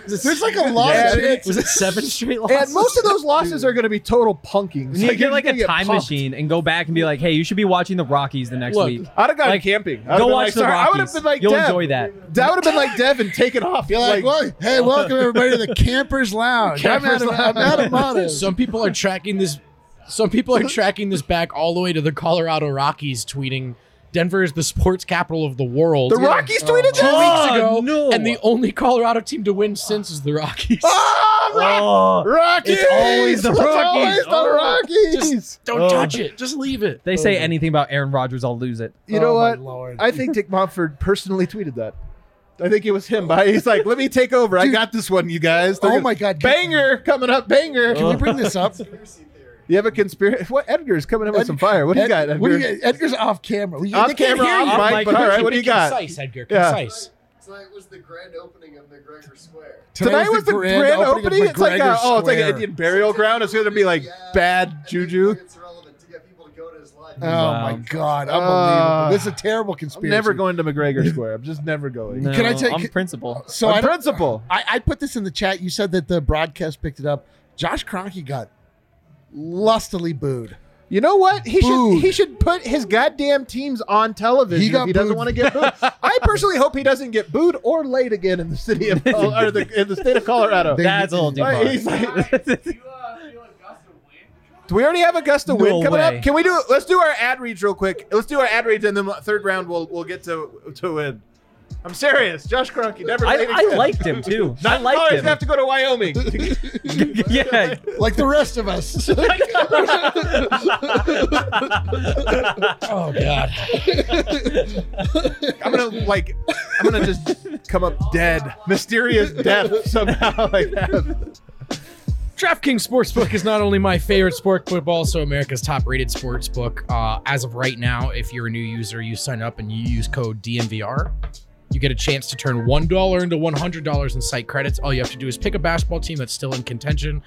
there's like a lot Yeah, of it- shit. Was it seven straight losses? And most of those losses are gonna be total punkings. You Like, get like a time pumped. machine and go back and be like, hey, you should be watching the Rockies the next Look, week. I'd have gone Like, camping. I'd have Go been watch like, the sorry, I would have Rockies. been like, You'll Dev. enjoy that. That would have been like Dev and taken off. You're like, well, hey, welcome everybody to the Campers Lounge. I'm Campers Adam, I'm Adam Monahan. Some people are tracking this. Some people are tracking this back all the way to the Colorado Rockies, tweeting, "Denver is the sports capital of the world." the Rockies oh tweeted Two that. weeks ago, no. and the only Colorado team to win since is the Rockies. Oh, Oh, Rockies! It's always the It's Rockies. always the Oh. Rockies. Don't Oh. touch it. Just leave it. they say oh. anything about Aaron Rodgers, I'll lose it. you know Oh, my what? Lord. I think Dick Monfort personally tweeted that. I think it was him. But he's like, "Let me take over. I got this one, you guys." They're Oh gonna- my God. banger coming up, banger. Can we bring this up? You have a conspiracy? What Edgar's coming in with some fire? What do you Ed- got? Edgar? What do you got? Edgar's off camera. We- Off camera, hear off mic, mic, but all right. What do you got? Concise, Edgar. Yeah. Concise. Tonight was the grand opening of McGregor Square. Tonight was the grand, opening. of It's like a, oh, it's like an Indian burial ground. It's gonna be like bad juju. It's relevant to get people to go to his live. Oh Wow. my God! Uh, Unbelievable. this is a terrible I'm conspiracy. never going to McGregor Square. I'm just never going. No, Can I take- on principle? So On I don't- principle. I, I put this in the chat. You said that the broadcast picked it up. Josh Kroenke got lustily booed. You know what? He Booed. should he should put his goddamn teams on television He if got he doesn't booed. want to get booed. I personally hope he doesn't get booed or laid again in the city of Col- or the in the state of Colorado. They- That's a little too Like, far. he's like- do we already have Augusta win No coming way. up? Can we do? Let's do our ad reads real quick. Let's do our ad reads, and then third round we'll we'll get to to win. I'm serious. Josh Kroenke never. I, laid I again. liked him too. I Not liked always him. have to go to Wyoming. yeah. Like the rest of us. Oh God. I'm gonna like, I'm gonna just come up dead, mysterious death somehow like that. DraftKings Sportsbook is not only my favorite sport book, but also America's top-rated sports book. Uh, as of right now, if you're a new user, you sign up and you use code DNVR, you get a chance to turn one dollar into one hundred dollars in site credits. All you have to do is pick a basketball team that's still in contention,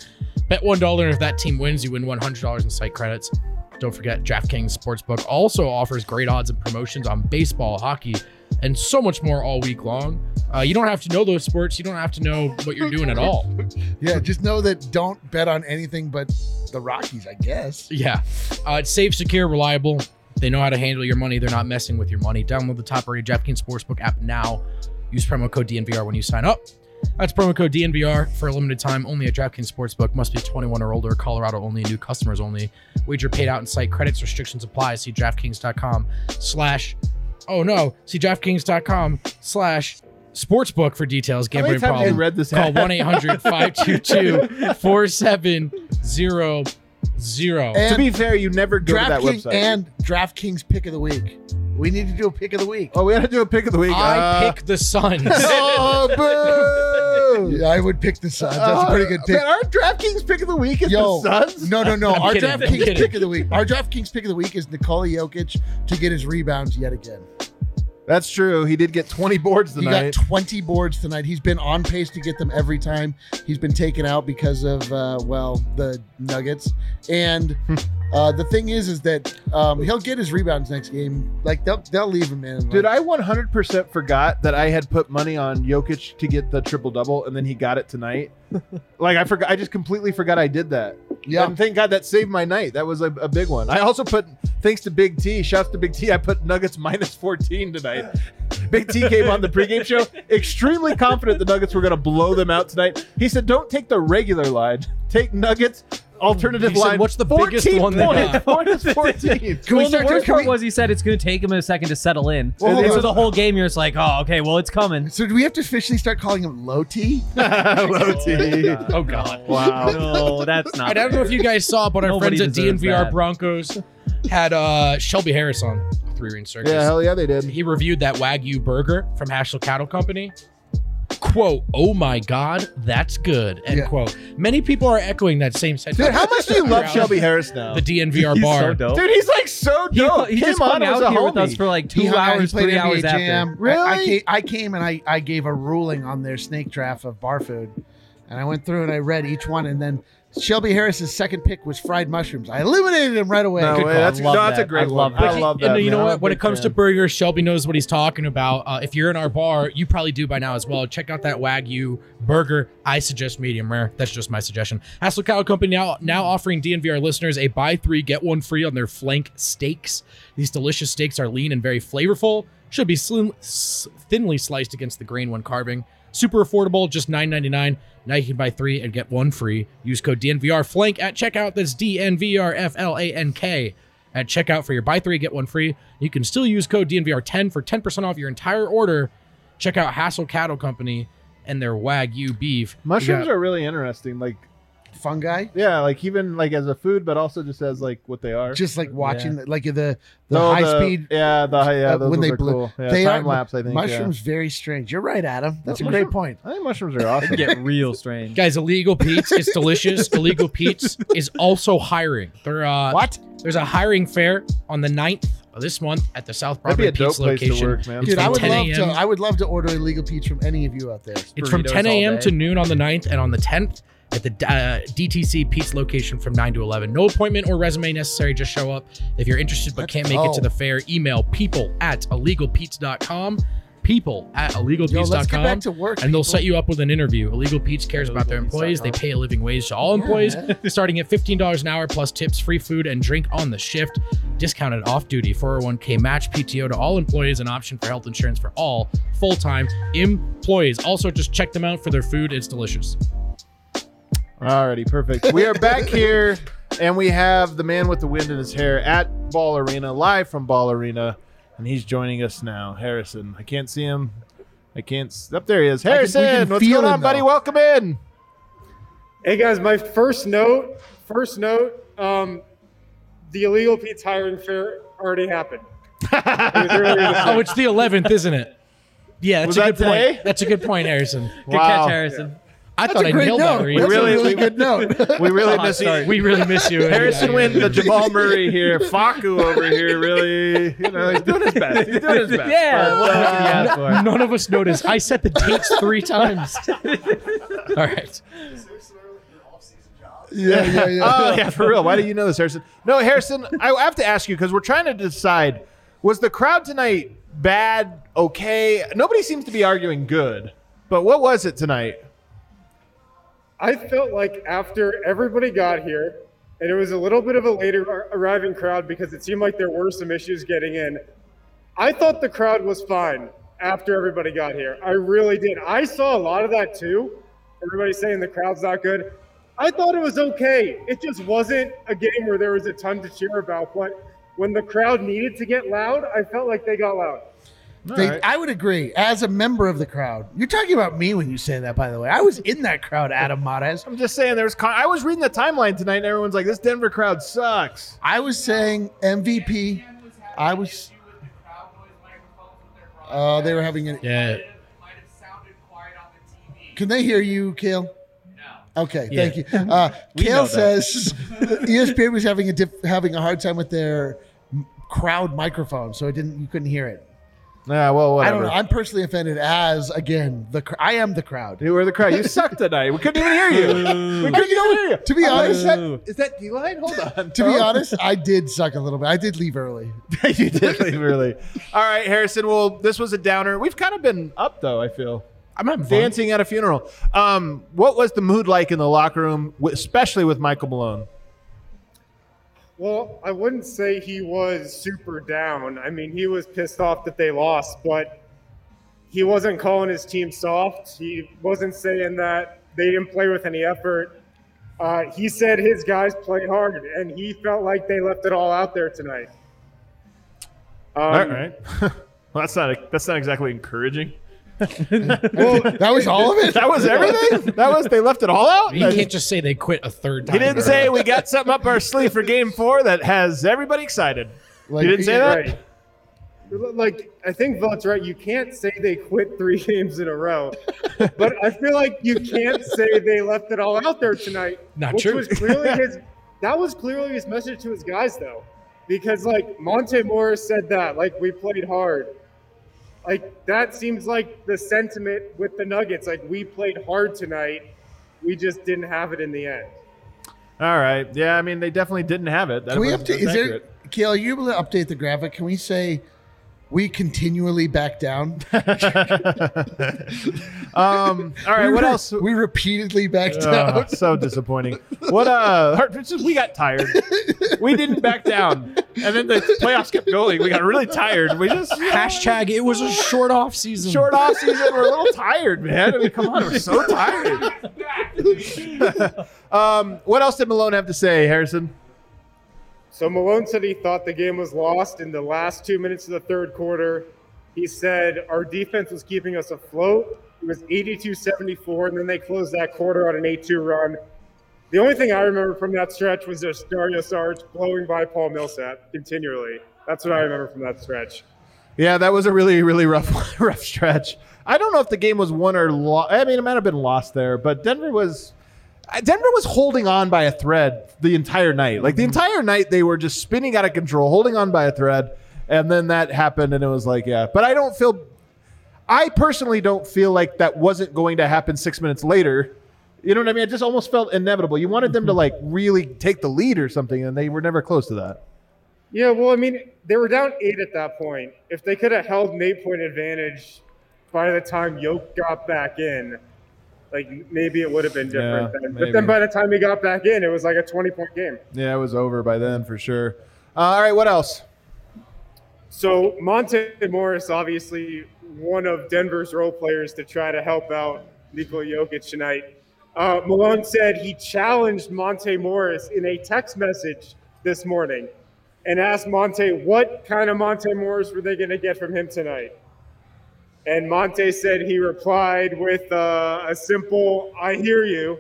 bet one dollar, and if that team wins, you win one hundred dollars in site credits. Don't forget, DraftKings Sportsbook also offers great odds and promotions on baseball, hockey, and so much more all week long. Uh, you don't have to know those sports. You don't have to know what you're doing at all. yeah, just know that don't bet on anything but the Rockies, I guess. Yeah. Uh, it's safe, secure, reliable. They know how to handle your money. They're not messing with your money. Download the top rated DraftKings Sportsbook app now. Use promo code DNVR when you sign up. That's promo code DNVR for a limited time only at DraftKings Sportsbook. Must be 21 or older. Colorado only. New customers only. Wager paid out in site. Credits restrictions apply. See DraftKings.com slash. Oh no. See DraftKings.com slash sportsbook for details. Gambling problem. read this Call 1 800 522 4700. To And be fair, you never go to that DraftKings website. and DraftKings pick of the week. We need to do a pick of the week. oh, we had to do a pick of the week. I Uh, pick the Suns. Oh, boo! Yeah, I would pick the Suns. That's a pretty good pick. Man, our DraftKings pick of the week is Yo, the Suns. no, no, no. I'm Our kidding, I'm DraftKings pick of the week. Our DraftKings pick of the week is Nikola Jokic to get his rebounds yet again. That's true. He did get 20 boards tonight. He got 20 boards tonight. He's been on pace to get them every time. He's been taken out because of uh, well the Nuggets. And uh, the thing is, is that um, he'll get his rebounds next game. Like they'll they'll leave him in. Dude, I 100% forgot that I had put money on Jokic to get the triple double, and then he got it tonight. like I forgot, I just completely forgot I did that. Yeah. and thank God that saved my night. That was a, a big one. I also put, thanks to Big T, shouts to Big T, I put Nuggets minus 14 tonight. Big T came on the pregame show, extremely confident the Nuggets were going to blow them out tonight. He said, "Don't take the regular line, take Nuggets." Alternative He said, line. "What's the 14 biggest one they points, got?" minus 14. Can we well, start the to- worst can part we- was he said it's going to take him a second to settle in. Well, and hold so the whole game, you're just like, oh, okay, well, it's coming. so do we have to officially start calling him Low T? Low T. Oh, God. Wow. No, that's not. I don't know if you guys saw, but our Nobody friends at deserves DNVR that. Broncos had uh, Shelby Harris on Three Ring Circus. Yeah, hell yeah, they did. he reviewed that Wagyu burger from Haskell Cattle Company. Quote, oh my God, that's good. End Yeah. quote. Many people are echoing that same sentiment. Dude, how much do you love Shelby Harris now? The DNVR He's bar. so dope. Dude, he's like so he, dope. he Came just on hung out here homie. with us for like two He hung out, hours, three NBA hours Jam. after. Really? I, I, came, I came and I, I gave a ruling on their snake draft of bar food. And I went through and I read each one. And then Shelby Harris's second pick was fried mushrooms. I eliminated him right away. No Good way, call. that's, I love no, that's a great I love one. that. I love And that. you know man. I'm what? When it big comes to burgers, Shelby knows what he's talking about. Uh, if you're in our bar, you probably do by now as well. Check out that Wagyu burger. I suggest medium rare. That's just my suggestion. Hassel Cow Company now now offering DNVR listeners a buy three get one free on their flank steaks. These delicious steaks are lean and very flavorful. Should be slim, s- thinly sliced against the grain when carving. Super affordable, just $9.99. Now you can buy three and get one free. Use code DNVR flank at checkout. That's DNVR F L A N K at checkout for your buy three get one free. You can still use code DNVR10 for 10% off your entire order. Check out Hassel Cattle Company and their Wagyu beef. mushrooms got- are really interesting. Like, Fungi. yeah, like even like as a food, but also just as like what they are. Just like watching, the, like the, the No, high speed. Yeah, the high, yeah, uh, those when they are blew- cool. Yeah, they time are lapse. I think yeah. Mushrooms, very strange. You're right, Adam. That's a Mushroom- great point. I think mushrooms are awesome. Get real strange. Guys, Illegal Pete's, it's delicious. Illegal Pete's is also hiring. They're, uh, What? There's a hiring fair on the 9th of this month at the South That'd be Broadway a dope Pete's place to location. work, man. It's Dude, I would 10 love to. a.m. I would love to order illegal Pete's from any of you out there. It's from 10 a.m. to noon on the 9th and on the 10th at the uh, DTC Pete's location from 9 to 11. No appointment or resume necessary. Just show up. If you're interested but Let's can't make it to the fair, email people at illegalpete's.com. People at Yo, let's get illegalpete's.com. back to work. and they'll people. set you up with an interview. Illegal Pete's cares about their employees. They pay a living wage to all employees, starting at $15 an hour plus tips, free food, and drink on the shift. Discounted off duty 401k match PTO to all employees, an option for health insurance for all full time employees. Also, just check them out for their food. It's delicious. Alrighty, perfect. We are back here, and we have the man with the wind in his hair at Ball Arena, live from Ball Arena, and he's joining us now. Harrison, I can't see him. I can't. s- Up there he is. Harrison, can what's feel going him, on, buddy? though. Welcome in. Hey guys, my first note, first note, um, the illegal Pete's hiring fair already happened. It was earlier this Oh, week. it's the 11th, isn't it? Yeah, that's Was a that good point. That's a good point, Harrison. Good Wow. catch, Harrison. I That's thought a I great nailed note. that. That's really- a really good note. We really Hot miss you. We really miss you. Harrison Wind, the Jamal Murray here, Facu over here, really, you know, he's doing his best. He's doing his best. Yeah, But, uh, more can you ask for? None of us noticed. I set the dates three times. All right. Yeah, yeah, yeah. oh yeah, for real. Why do you know this, Harrison? No, Harrison. I have to ask you because we're trying to decide: was the crowd tonight bad, okay? Nobody seems to be arguing good, but what was it tonight? I felt like after everybody got here, and it was a little bit of a later arriving crowd because it seemed like there were some issues getting in. I thought the crowd was fine. after everybody got here. I really did. I saw a lot of that too. Everybody saying the crowd's not good. I thought it was okay. It just wasn't a game where there was a ton to cheer about. But when the crowd needed to get loud, I felt like they got loud. They, right. I would agree. As a member of the crowd, you're talking about me when you say that. By the way, I was in that crowd, Adam Mares. I'm just saying, there's. Con- I was reading the timeline tonight, and everyone's like, "This Denver crowd sucks." I was saying MVP. I was. Oh, they were having an. Yeah. Can they hear you, Kale? No. Okay, Yeah. thank you. Uh, Kale says ESPN was having a diff- having a hard time with their m- crowd microphone, so it didn't you couldn't hear it. Yeah, well, I whatever. don't know. I'm personally offended as again the cr- I am the crowd. you were the crowd. You sucked tonight. We couldn't even hear you. we couldn't even hear you. To be honest, is that, is that D-line? Hold on. to be honest, I did suck a little bit. I did leave early. you did leave early. All right, Harrison. Well, this was a downer. We've kind of been up though. I feel I'm having fun. dancing at a funeral. Um, what was the mood like in the locker room, especially with Michael Malone? Well, I wouldn't say he was super down. I mean, he was pissed off that they lost, but he wasn't calling his team soft. He wasn't saying that they didn't play with any effort. Uh, he said his guys played hard, and he felt like they left it all out there tonight. Um, All right. well, that's not that's not exactly encouraging. That was all of it. That was everything. That was they left it all out. You can't just say they quit a third time. He didn't say we got something up our sleeve for Game Four that has everybody excited. Like, you didn't say that. Right. Like I think Vogt's right. You can't say they quit three games in a row, but I feel like you can't say they left it all out there tonight. Not which true. was clearly his. That was clearly his message to his guys, though, because like Monte Morris said that, like we played hard. Like that seems like the sentiment with the Nuggets. Like we played hard tonight, we just didn't have it in the end. All right. Yeah, I mean they definitely didn't have it. That Can we was- update? that's Is there, accurate. Kale, are you able to update the graphic? Can we say we continually back down? Um. All right. We What re- else? We repeatedly backed Oh, down. so disappointing. What uh Hart- we got tired. We didn't back down. And then the playoffs kept going. We got really tired. We just Hashtag it was a short off season. short off season. We're a little tired, man. I mean, come on, we're so tired. um, what else did Malone have to say, Harrison? So Malone said he thought the game was lost in the last two minutes of the third quarter. He said our defense was keeping us afloat. It was 82-74, and then they closed that quarter on an 8-2 run. The only thing I remember from that stretch was just Dario Saric blowing by Paul Millsap continually. That's what I remember from that stretch. Yeah, that was a really, really rough, rough stretch. I don't know if the game was won or lost. I mean, it might have been lost there, but Denver was. Denver was holding on by a thread the entire night. Like the mm-hmm. entire night, they were just spinning out of control, holding on by a thread, and then that happened, and it was like, yeah. But I don't feel. I personally don't feel like that wasn't going to happen six minutes later. You know what I mean? It just almost felt inevitable. You wanted them to mm-hmm. like really take the lead or something, and they were never close to that. Yeah, well, I mean, they were down eight at that point. If they could have held an eight-point advantage by the time Yoke got back in, like maybe it would have been different Yeah, then. But then by the time he got back in, it was like a 20-point game. Yeah, it was over by then for sure. Uh, all right, what else? So Monte Morris, obviously one of Denver's role players to try to help out Nikola Jokic tonight. Uh, Malone said he challenged Monte Morris in a text message this morning and asked Monte what kind of Monte Morris were they going to get from him tonight. And Monte said he replied with uh, a simple "I hear you,"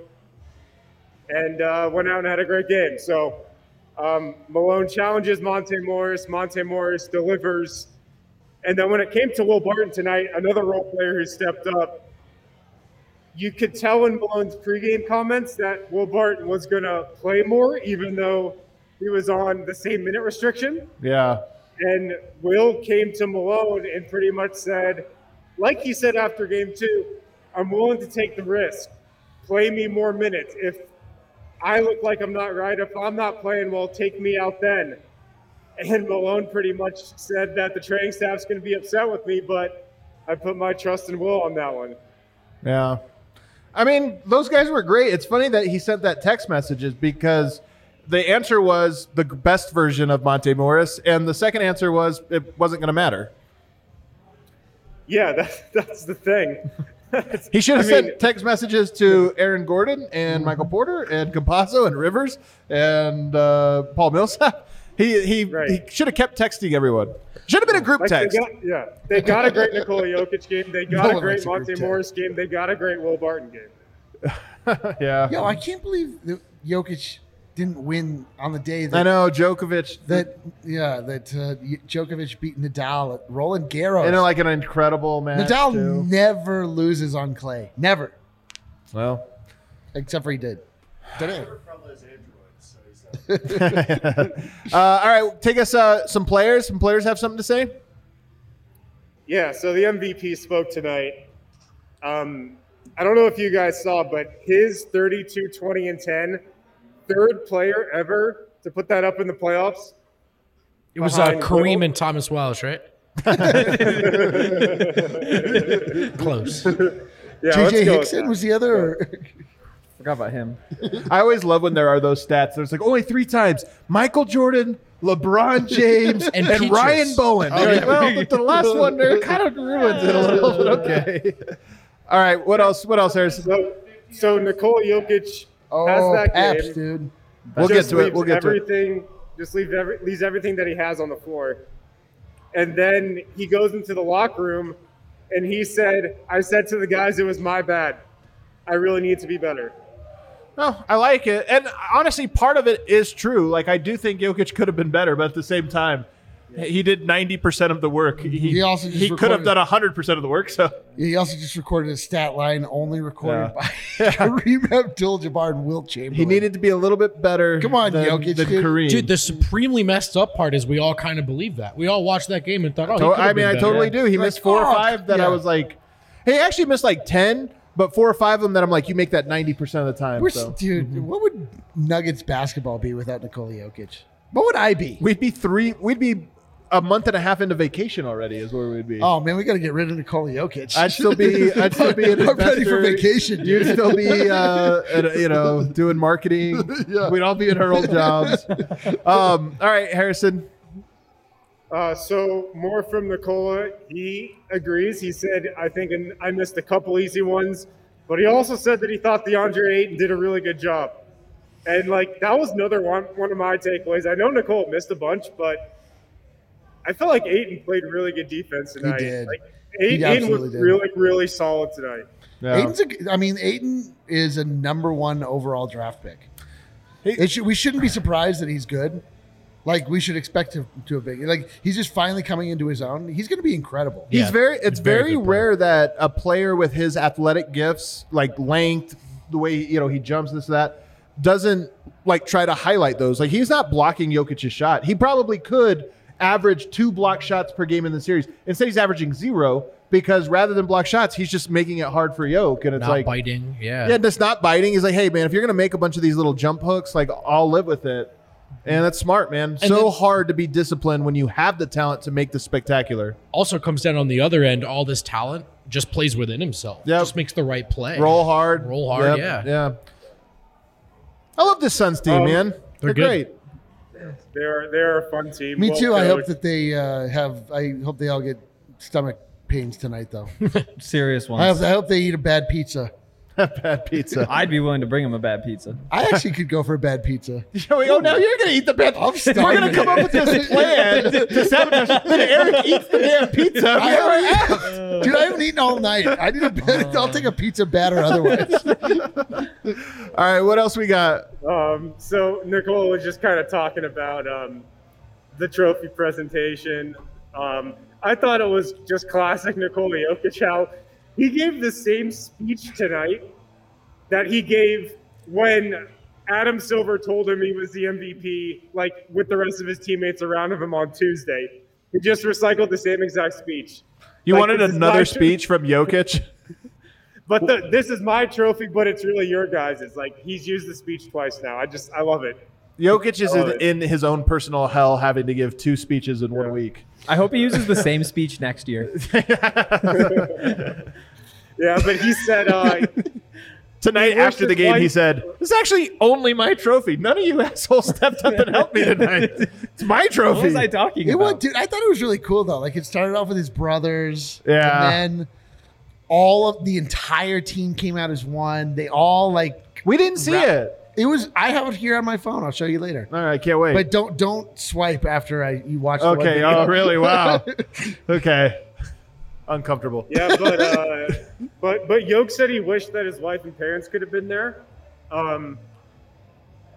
and uh, went out and had a great game. So um, Malone challenges Monte Morris. Monte Morris delivers. And then when it came to Will Barton tonight, another role player who stepped up, you could tell in Malone's pregame comments that Will Barton was going to play more, even though he was on the same minute restriction. Yeah. And Will came to Malone and pretty much said, like he said after game two, I'm willing to take the risk. Play me more minutes. If I look like I'm not right, if I'm not playing well, take me out then. And Malone pretty much said that the training staff's going to be upset with me, but I put my trust and Will on that one. Yeah. I mean, those guys were great. It's funny that he sent that text messages because the answer was the best version of Monte Morris, and the second answer was it wasn't going to matter. Yeah, that's that's the thing. He should have I mean- sent text messages to Aaron Gordon and Michael Porter and Campazzo and Rivers and uh, Paul Millsap. He he, Right. he should have kept texting everyone. Should have been a group Like they text. got, yeah, they got a great Nikola Jokic game. They got No a great likes a group Monte text. Morris game. They got a great Will Barton game. yeah. Yo, I can't believe that Jokic didn't win on the day that I know Djokovic. that yeah that uh, Djokovic beat Nadal at Roland Garros. in it like an incredible match. Nadal too. never loses on clay, never, Well, except for he did today. From those androids, so he's uh, all right, take us uh, some players. Some players have something to say. Yeah, so the MVP spoke tonight. Um, I don't know if you guys saw, but his 32, 20, and 10, third player ever to put that up in the playoffs. It was uh, Kareem Little. and Thomas Welsh, right? Close. Yeah, let's JJ go Hickson was the other. Or, Forgot about him. I always love when there are those stats. There's like only three times Michael Jordan, LeBron James, and, And Ryan Bowen. Oh, You're yeah. well, but the last one there kind of ruins it a little. But okay. All right. What else? What else, Harrison? So, so Nikola Jokic oh, has that Paps, game. dude. We'll get to it. We'll get to it. everything, Just leave every, leaves everything that he has on the floor, and then he goes into the locker room, and he said, "I said to the guys, it was my bad. I really need to be better." No, I like it. And honestly, part of it is true. Like, I do think Jokic could have been better, but at the same time, he did 90% of the work. He, He also just he could have recorded- done 100% of the work. So, He also just recorded a stat line only recorded Yeah. by Kareem Abdul-Jabbar and Wilt Chamberlain. he needed to be a little bit better. Come on, than, Jokic, than dude. Kareem. Dude, the supremely messed up part is we all kind of believe that. We all watched that game and thought, oh, he To- could've I mean, been I better. totally do. He Like, missed four or five that I was like, he actually missed like 10, but four or five of them that I'm like, you make that 90% of the time. We're, so. Dude, mm-hmm. what would Nuggets basketball be without Nikola Jokic? What would I be? We'd be three, we'd be a month and a half into vacation already, is where we'd be. Oh man, we got to get rid of Nikola Jokic. I'd still be, I'd still be an I'm ready for investor. vacation. You'd Dude. still be, uh, at- you know, doing marketing. Yeah. We'd all be in our old jobs. Um, all right, Harrison. Uh, so more from Nikola. He agrees. He said, "I think I missed a couple easy ones, but he also said that he thought DeAndre Ayton did a really good job." And like that was another one one of my takeaways. I know Nicole missed a bunch, but I felt like Ayton played really good defense tonight. did. Like He Ayton, Ayton was did. really really solid tonight. Yeah. Ayton's a, I mean, Ayton is a number one overall draft pick. He- It should, we shouldn't be surprised that he's good. Like we should expect him to have big. Like he's just finally coming into his own. He's going to be incredible. He's very. It's he's very very, good player. rare that a player with his athletic gifts, like length, the way you know he jumps, this that, doesn't like try to highlight those. Like he's not blocking Jokic's shot. He probably could average two block shots per game in the series. Instead, he's averaging zero because rather than block shots, he's just making it hard for Yoke, and it's Not like. biting. Yeah. Yeah, just not biting. He's like, hey man, if you're gonna make a bunch of these little jump hooks, like I'll live with it. And that's smart, man. so then- hard to be disciplined when you have the talent to make the spectacular. Also comes down on the other end, all this talent just plays within himself. Yeah, Just makes the right play. Roll hard. Roll hard, yeah. Yeah. I love this Suns team, Um, man. They're, they're good. great. They're they're a fun team. Me well too. I hope coached. that they uh, have. I hope they all get stomach pains tonight, though. Serious I hope, ones. I hope they eat a bad pizza. A bad pizza. I'd be willing to bring him a bad pizza. I actually could go for a bad pizza. oh, now you're gonna eat the bad. I'm We're gonna starving. come up with this plan to, to sabotage. Then Eric eats the damn pizza. I already have. Dude, I haven't eaten all night. I need a bad, I'll take a pizza bad or otherwise. All right, what else we got? Um, so Nicole was just kind of talking about um, the trophy presentation. Um, I thought it was just classic Nikola Jokic how he gave the same speech tonight that he gave when Adam Silver told him he was the MVP, like with the rest of his teammates around him on Tuesday. He just recycled the same exact speech. You Like, wanted another speech from Jokic? But the, this is my trophy, but it's really your guys'. It's like he's used the speech twice now. I just I love it. Jokic is in, in his own personal hell, having to give two speeches in one week. I hope he uses the same speech next year. Yeah, but he said uh, Tonight He after the his game, he said, "This is actually only my trophy. None of you assholes stepped up and helped me tonight. It's my trophy." What was I talking It about? was, dude. I thought it was really cool though. Like it started off with his brothers, Yeah. and then all of the entire team came out as one. They all like we didn't see Ra- it. It was. I have it here on my phone. I'll show you later. All right, can't wait. But don't don't swipe after I you watch. the one okay. video. Oh, really? Wow. okay. Uncomfortable. Yeah, but uh, but but Yoke said he wished that his wife and parents could have been there. Um,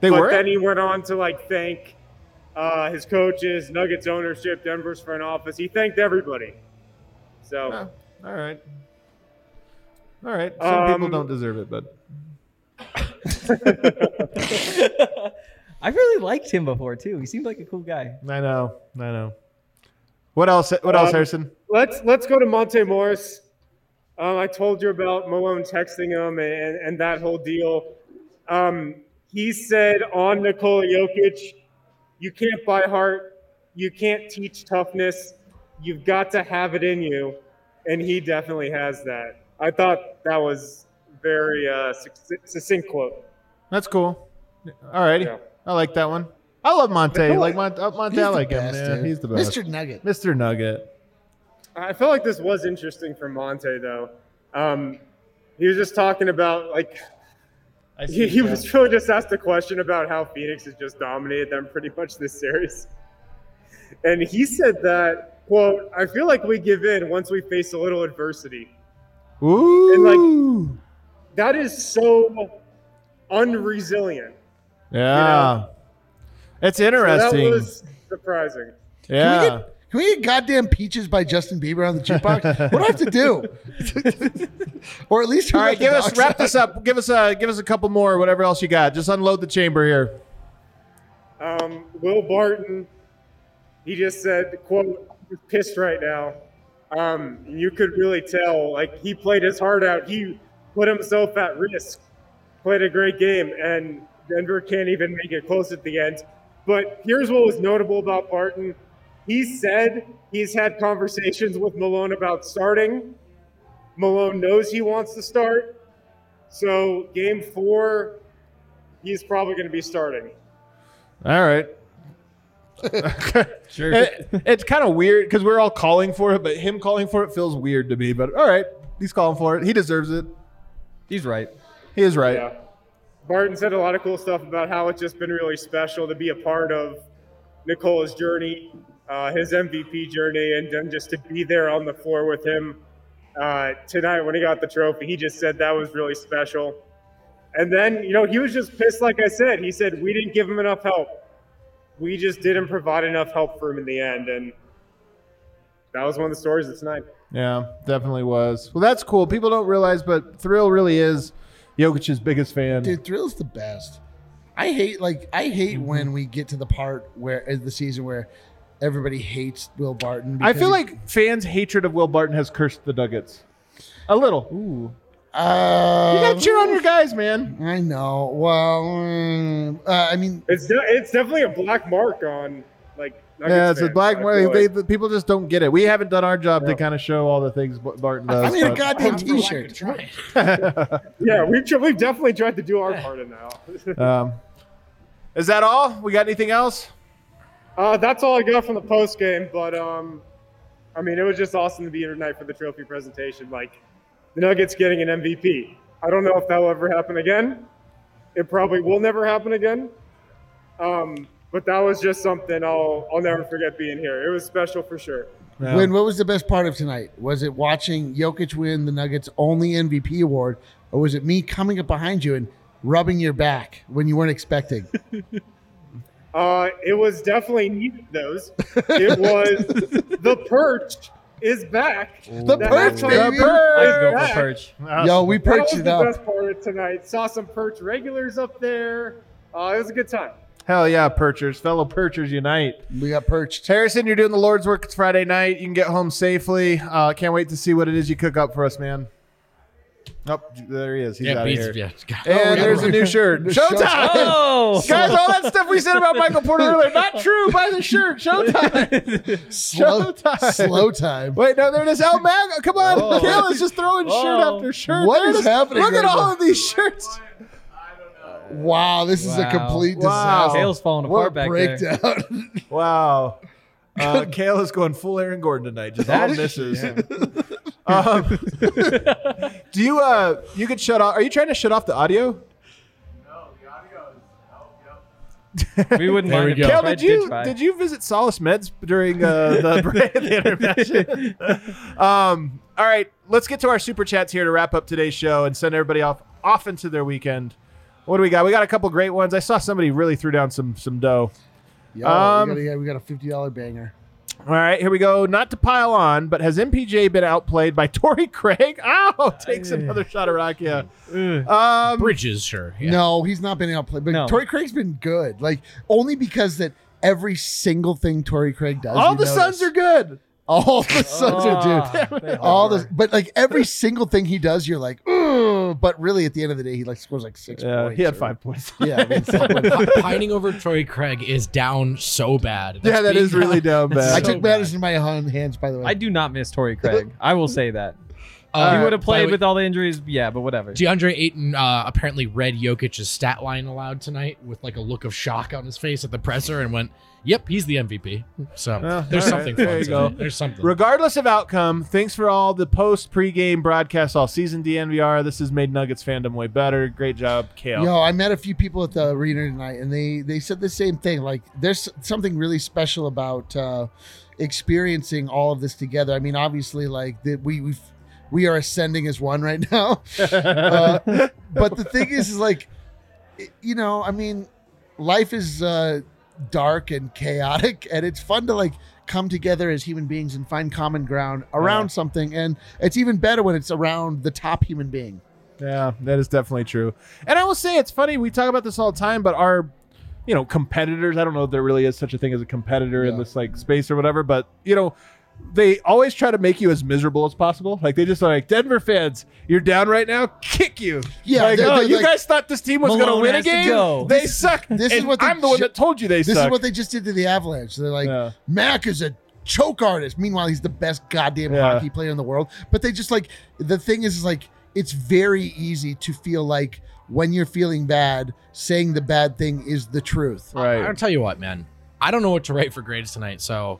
They but were. then he went on to like thank uh, his coaches, Nuggets ownership, Denver's front office. He thanked everybody. So Oh, all right. All right. Some people Um, don't deserve it, but I really liked him before too. He seemed like a cool guy. I know. I know. What else? What else, Um, Harrison? let's let's go to Monte Morris. Um, I told you about Malone texting him and, and that whole deal. Um, he said on Nikola Jokic, you can't buy heart, you can't teach toughness, you've got to have it in you, and he definitely has that. I thought that was very uh, succinct quote. That's cool. All righty. Yeah. I like that one. I love Monte. Like Mon- uh, Monte, I like him. best, Yeah, dude. he's the best. Mr. Nugget. Mr. Nugget. I felt like this was interesting for Monte though. Um, he was just talking about like I he, he was really just asked a question about how Phoenix has just dominated them pretty much this series. And he said that, quote, I feel like we give in once we face a little adversity. Ooh. That is so unresilient. yeah. It's So interesting. that was surprising. yeah. Can we get goddamn peaches by Justin Bieber on the jukebox? what do I have to do? or at least All right, give us wrap this up. Give us a give us a couple more. Whatever else you got. Just unload the chamber here. Um, Will Barton, he just said, quote, he's pissed right now. Um, you could really tell, like, he played his heart out. He put himself at risk, played a great game, and Denver can't even make it close at the end. But here's what was notable about Barton. He said he's had conversations with Malone about starting. Malone knows he wants to start. So, game four, he's probably going to be starting. All right. Sure. It- it's kind of weird because we're all calling for it, but him calling for it feels weird to me. But all right, he's calling for it. He deserves it. He's right. He is right. Yeah. Barton said a lot of cool stuff about how it's just been really special to be a part of Nikola's journey, uh, his MVP journey, and then just to be there on the floor with him uh, tonight when he got the trophy. He just said that was really special. And then, you know, he was just pissed, like I said. He said, We didn't give him enough help. We just didn't provide enough help for him in the end. And that was one of the stories of tonight. Yeah, definitely was. Well, that's cool. People don't realize, but Thrill really is Jokic's biggest fan. Dude, Thrill's the best. I hate like I hate Mm-hmm. when we get to the part where of the season where everybody hates Will Barton. I feel like fans' hatred of Will Barton has cursed the Nuggets. A little. Ooh. uh, You gotta cheer on your guys, man. I know. Well, uh, I mean, It's, de- it's definitely a black mark on, like, Nuggets Yeah, it's a black I mark. They, like. people just don't get it. We haven't done our job to kind of show all the things Bar- Barton does. I made a goddamn T-shirt. Yeah, we've, tr- we've definitely tried to do our part in now. um, is that all? We got anything else? uh, that's all I got from the post game, but um, I mean, it was just awesome to be here tonight for the trophy presentation. Like, the Nuggets getting an MVP. I don't know if that will ever happen again. It probably will never happen again. Um, but that was just something I'll I'll never forget being here. It was special for sure. Yeah. When what was the best part of tonight? Was it watching Jokic win the Nuggets' only MVP award, or was it me coming up behind you and rubbing your back when you weren't expecting? Uh, it was definitely neither of those. It was the perch is back. The The perch, halftime baby. show I go for perch. Yo, we That was it the up. best part of tonight. Saw some perch regulars up there. Uh, it was a good time. Hell yeah, Perchers. Fellow Perchers unite. We got perched. Harrison, you're doing the Lord's work. It's Friday night. You can get home safely. Uh, can't wait to see what it is you cook up for us, man. Oh, there he is. He's yeah, out of beats, here. yeah. And there's a new shirt. Showtime! Oh, Guys, all that stuff we said about Michael Porter earlier, not true. Buy the shirt. Showtime. Slow, Showtime. slow time. Wait, no, there it is. El Mag. Come on. Oh. Kayla's just throwing shirt Oh. after shirt. What There it is happening Look at right all now? of these shirts. Wow, this is a Wow. complete Wow. disaster. Tail's falling What a apart back there. breakdown. Wow. Uh, Kayla's going full Aaron Gordon tonight. Just all misses. Um, do you uh you could shut off? Are you trying to shut off the audio? No, the audio is. Oh, yep. We wouldn't There mind we if go. Kale, I did you try. did you visit Solace Meds during uh, the break the intermission? um, all right, let's get to our super chats here to wrap up today's show and send everybody off off into their weekend. What do we got? We got a couple great ones. I saw somebody really threw down some some dough. Yo, Um, we, got a, yeah, we got a fifty dollar banger. All right, here we go. Not to pile on, but has MPJ been outplayed by Torrey Craig? Oh, takes another shot of Rakia. Um, Bridges, sure. Yeah. No, he's not been outplayed. But No. Torrey Craig's been good. Like only because that every single thing Torrey Craig does. all you the notice. Suns are good. All the Suns are Ah, dude. All are. the but like every single thing he does, you're like, Ugh, but really at the end of the day, he like scores like six Yeah, points. he had or- five points. Yeah, I mean, it's Pining over Torrey Craig is down so bad. yeah, That's that being is really down That's bad. I so took bad. matters in my own hands, by the way. I do not miss Torrey Craig. I will say that. Uh, he would have played way, with all the injuries, yeah, but whatever. DeAndre Ayton uh, apparently read Jokic's stat line aloud tonight with like a look of shock on his face at the presser and went, "Yep, he's the MVP." So Well, there's something right, there you go. There's something. Regardless of outcome, thanks for all the post pregame broadcasts all season, DNVR. This has made Nuggets fandom way better. Great job, Kale. Yo, I met a few people at the arena tonight, and they they said the same thing. Like, there's something really special about uh, experiencing all of this together. I mean, obviously, like that we we we are ascending as one right now. uh, but the thing is, is like, you know, I mean, life is uh, dark and chaotic, and it's fun to like come together as human beings and find common ground around Yeah. something. And it's even better when it's around the top human being. Yeah, that is definitely true. And I will say it's funny, we talk about this all the time, but our you know, competitors, I don't know if there really is such a thing as a competitor in this like space or whatever, but you know, they always try to make you as miserable as possible. Like they just are like Denver fans, you're down right now, kick you. Yeah, like, they're- oh, they're you like- guys thought this team was going to win a game. go. They suck. this is what they I'm the one that told you they This suck. is what they just did to the Avalanche. They're like, Yeah. Mac is a choke artist. Meanwhile, he's the best goddamn Yeah. hockey player in the world. But they just like the thing is, is like it's very easy to feel like when you're feeling bad, saying the bad thing is the truth. right. I'll tell you what, man. I don't know what to write for grades tonight, so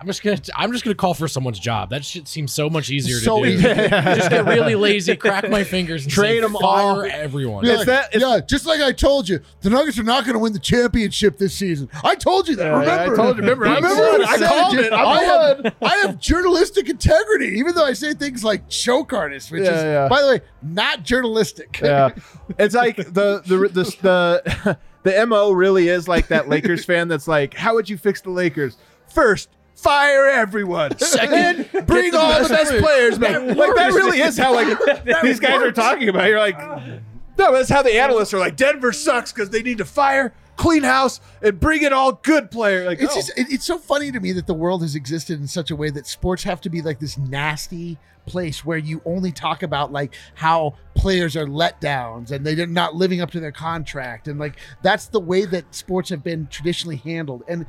I'm just gonna I'm just gonna call for someone's job. That shit seems so much easier So to do. easy. just get really lazy, crack my fingers, and Trade say, 'em fire all. everyone. Be It's like, that- it's- yeah, just like I told you, the Nuggets are not going to win the championship this season. I told you that. Yeah, yeah, I remember? told you. Remember, I Remember said it. I said, called dude? it. I'm I the have, I have journalistic integrity, even though I say things like choke artist, which Yeah, is, yeah. by the way, not journalistic. yeah, it's like the the the the, the mo really is like that Lakers fan that's like, how would you fix the Lakers? First, fire everyone. Second, bring all the best players. back. Like that really is how like these guys are talking about. You're like, no, that's how the analysts are like. Denver sucks because they need to fire, clean house, and bring in all good players. Like, It's oh. just it, it's so funny to me that the world has existed in such a way that sports have to be like this nasty place where you only talk about like how players are letdowns and they're not living up to their contract and like that's the way that sports have been traditionally handled and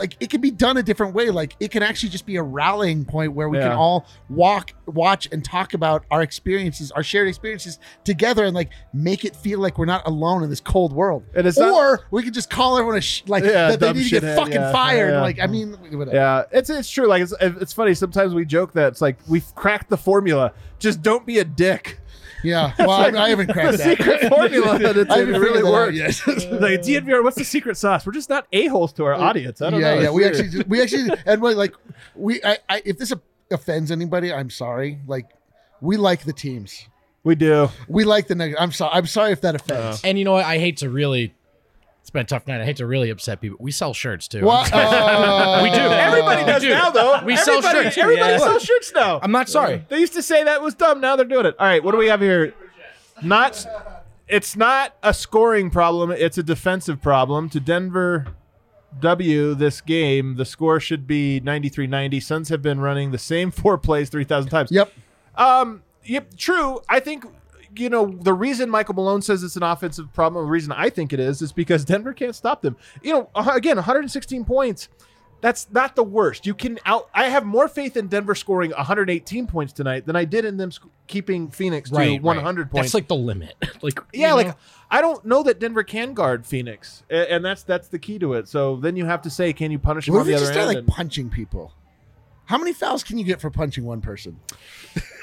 like it can be done a different way like it can actually just be a rallying point where we Yeah. can all walk watch and talk about our experiences our shared experiences together and like make it feel like we're not alone in this cold world And it's or not- we could just call everyone a sh- like Yeah, that they need to get shithead, fucking yeah. fired. Like, I mean, whatever. Yeah, it's it's true. Like it's it's funny. Sometimes we joke that it's like we've cracked the formula. Just don't be a dick. Yeah. Well, I, I haven't cracked The that. secret formula that it's I haven't really figured that out works. yet. like DNVR, what's the secret sauce? We're just not a holes to our audience. I don't yeah, know. yeah. It's We weird. actually, we actually, and we like, we, I, I, if this offends anybody, I'm sorry. Like, we like the teams. we do. We like the Nuggets. I'm sorry. I'm sorry if that offends. Uh-huh. and you know what? I hate to really. It's been a tough night. I hate to really upset people. We sell shirts too. What? Uh, We do. Everybody does do. now, though. We sell everybody, shirts. Everybody Yeah. sells shirts now. I'm not sorry. They used to say that was dumb. Now they're doing it. All right, what do we have here? Not. It's not a scoring problem. It's a defensive problem. To Denver W this game, the score should be 93-90. Suns have been running the same four plays 3,000 times. Yep. Um, Yep, true. I think you know the reason Michael Malone says it's an offensive problem. The reason I think it is is because Denver can't stop them. You know, uh, again, 116 points. That's not the worst. You can out. I have more faith in Denver scoring 118 points tonight than I did in them sc- keeping Phoenix to Right, 100 right. points. That's like the limit. like yeah, you like know? I don't know that Denver can guard Phoenix, A- and that's that's the key to it. So then you have to say, can you punish him What on if the you other just start end? like And- punching people? How many fouls can you get for punching one person?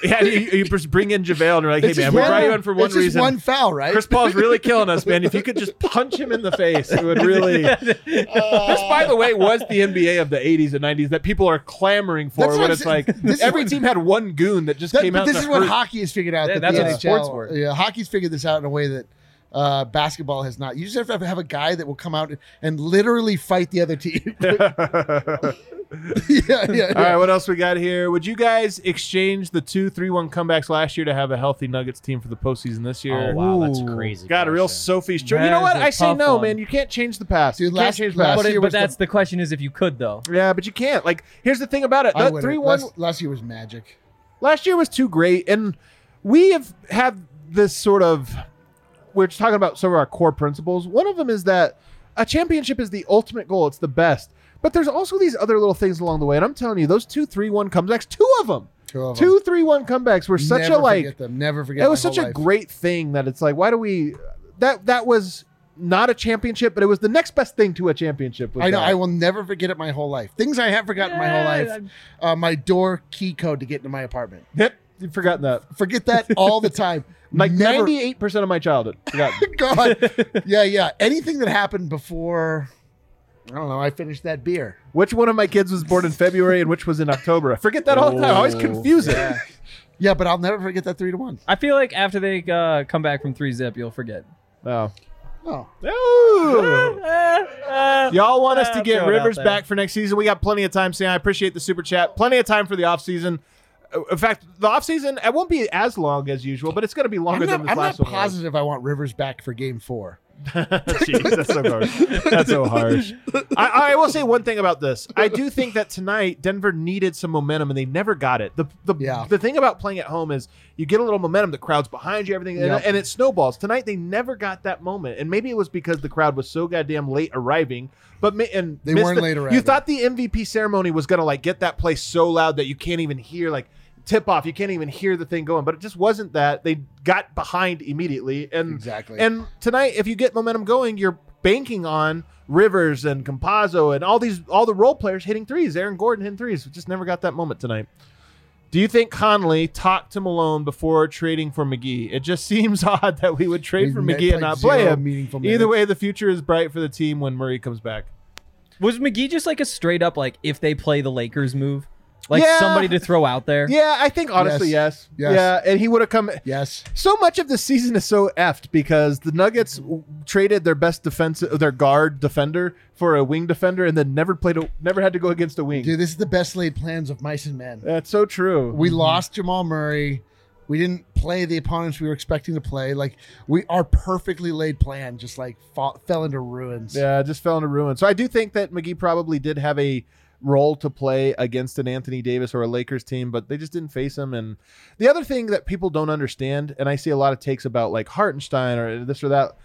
Yeah, you, you just bring in JaVale and you're like, hey It's man, we brought you in for one it's just reason. one foul, right? Chris Paul's really killing us, man. If you could just punch him in the face, it would really. this, by the way, was the NBA of the 80s and 90s that people are clamoring for. That's When it's like every what- team had one goon that just That- came out. this to is what hurt. hockey has figured out. Yeah, that that's the what NHL sports were. Yeah, hockey's figured this out in a way that uh, basketball has not. You just have to have a guy that will come out and literally fight the other team. yeah, yeah. All right, what else we got here? Would you guys exchange the two three-one comebacks last year to have a healthy Nuggets team for the postseason this year? oh wow, that's crazy. Got a real. Sophie's choice. You know what? I say no, one. man. You can't change the past. Dude, you can't change the last past. But, it- year but was the- that's the, question: is if you could though. Yeah, but you can't. Like, here's the thing about it. I That three one Last, last year was magic. last year was too great, and we have had this sort of. We're just talking about some of our core principles. One of them is that a championship is the ultimate goal. It's the best. But there's also these other little things along the way, and I'm telling you, those two three one comebacks, two of them, Two of them. two three one comebacks were such Never a like. them. Never forget. It was such a life. great thing that it's like, why do we? That that was not a championship, but it was the next best thing to a championship. I know. that. I will never forget it my whole life. Things I have forgotten my whole life. Uh, my door key code to get into my apartment. Yep, you've forgotten that. Forget that all the time. Like ninety eight percent of my childhood. Forgotten. God. Yeah, yeah. Anything that happened before, I don't know. I finished that beer. which one of my kids was born in February and which was in October? I forget that all the time. I always confuse it. Yeah, but I'll never forget that three to one. I feel like after they uh, come back from three zip, you'll forget. Oh. Oh, Ooh. Y'all want us to get throw it out Rivers back for next season? We got plenty of time, Sam. I appreciate the super chat. Plenty of time for the offseason. Uh, In fact, the offseason, it won't be as long as usual, but it's going to be I'm longer not, than this I'm not last one. was. positive I want Rivers back for game four. Jeez, that's so harsh. That's so harsh. I, I will say one thing about this. I do think that tonight Denver needed some momentum and they never got it. The the, Yeah. the thing about playing at home is you get a little momentum, the crowd's behind you, everything, and, Yep. and it snowballs. Tonight they never got that moment, and maybe it was because the crowd was so goddamn late arriving. But ma- and They weren't the- late You thought the MVP ceremony was gonna like get that place so loud that you can't even hear like tip off. You can't even hear the thing going, but it just wasn't that. They got behind immediately, and Exactly. and tonight, if you get momentum going, you're banking on Rivers and Campazzo and all these all the role players hitting threes. Aaron Gordon hitting threes. We just never got that moment tonight. Do you think Connelly talked to Malone before trading for McGee? It just seems odd that we would trade We for McGee and not play him. meaningful Either way, the future is bright for the team when Murray comes back. Was McGee just like a straight up like if they play the Lakers move, like Yeah. somebody to throw out there? Yeah, I think honestly, yes. Yes. Yeah, and he would have come. Yes. So much of the season is so effed because the Nuggets w- traded their best defensive, their guard defender for a wing defender, and then never played, a, never had to go against a wing. Dude, this is the best laid plans of mice and men. That's so true. We lost Jamal Murray. We didn't play the opponents we were expecting to play. Like we, our perfectly laid plan just like fall, fell into ruins. yeah, just fell into ruin. So I do think that McGee probably did have a role to play against an Anthony Davis or a Lakers team, but they just didn't face him. And the other thing that people don't understand, and I see a lot of takes about like Hartenstein or this or that.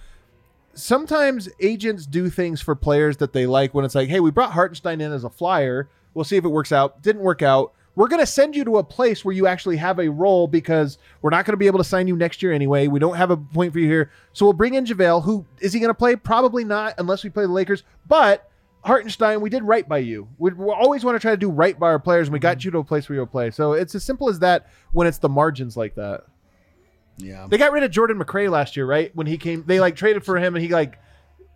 Sometimes agents do things for players that they like when it's like, hey, we brought Hartenstein in as a flyer. We'll see if it works out. Didn't work out. We're going to send you to a place where you actually have a role because we're not going to be able to sign you next year anyway. We don't have a point for you here. So we'll bring in JaVale. Who is he going to play? Probably not unless we play the Lakers. But Hartenstein, we did right by you. We, we always want to try to do right by our players, and we got you to a place where you'll play. So it's as simple as that when it's the margins like that. Yeah. They got rid of Jordan McRae last year, right? When he came, they like traded for him, and he like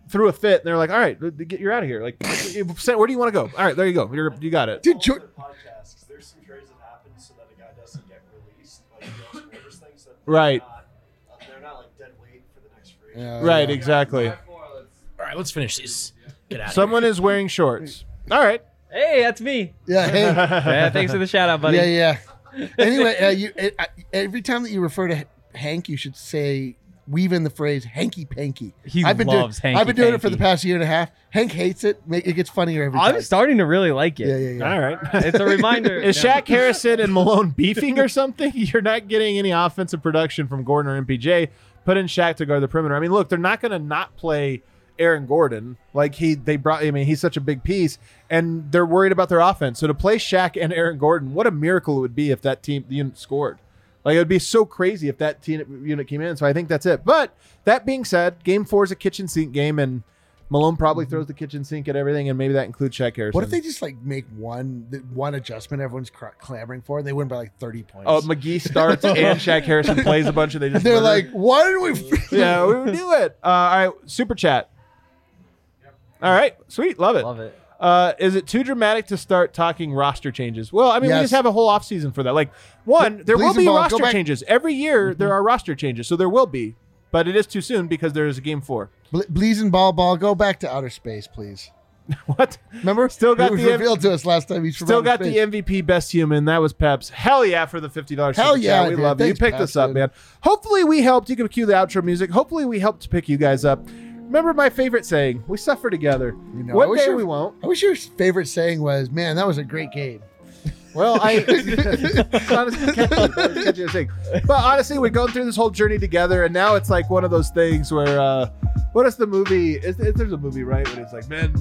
threw a fit. And they're like, "All right, get you're out of here." Like, where do you want to go? All right, there you go. You're, you got it. Dude, Jor- podcast 'cause there's some trades that happen so that a guy doesn't get released, like Josh things that Right. They're not, uh, they're not like dead weight for the next free. Yeah, Right, yeah. exactly. All right, let's finish these. Get out. Someone is wearing shorts. All right. Hey, that's me. Yeah. Hey. Yeah, thanks for the shout out, buddy. Yeah, yeah. Anyway, uh, you uh, every time that you refer to Hank, you should say weave in the phrase hanky panky. He I've been loves doing, I've been doing it for the past year and a half. Hank hates it. It gets funnier every time. I'm starting to really like it. yeah, yeah, yeah. All right. It's a reminder. Is Yeah. Shaq Harrison and Malone beefing or something? You're not getting any offensive production from Gordon or MPJ. Put in Shaq to guard the perimeter. I mean, look, they're not going to not play Aaron Gordon. Like he, they brought. I mean, he's such a big piece, and they're worried about their offense. So to play Shaq and Aaron Gordon, what a miracle it would be if that team unit scored. Like it would be so crazy if that team unit came in. So I think that's it. But that being said, Game Four is a kitchen sink game, and Malone probably throws the kitchen sink at everything, and maybe that includes Shaq Harrison. What if they just like make one one adjustment everyone's cr- clamoring for, and they win by like thirty points? Oh, McGee starts and Shaq Harrison plays a bunch, and they just They're murder. like, why did we? yeah, we would do it. Uh, all right, super chat. All right, sweet, love it. Love it. Uh, is it too dramatic to start talking roster changes? Well, I mean, we just have a whole offseason for that. Like, one, there will be and Ball, go roster back- Mm-hmm. changes every year. There are roster changes, so there will be, but it is too soon because there is a game four. Ble- Bleez and ball ball, go back to outer space, please. What? Remember? Still got it was the- revealed to us last time. He's from Still outer got space. the MVP best human. That was Peps. Hell yeah for the fifty dollars. Hell yeah, we dude. love you. You Thanks, picked Peps, us up, dude. man. Hopefully we helped. You can cue the outro music. Hopefully we helped pick you guys up. Remember my favorite saying: "We suffer together." You know, I One wish day your- we won't. I wish your favorite saying was, "Man, that was a great game." Well, I honestly catchy. It's catchy to sing. But honestly, we're going through this whole journey together, and now it's like one of those things where, uh, what is the movie? Is, is there's a movie right when it's like, man,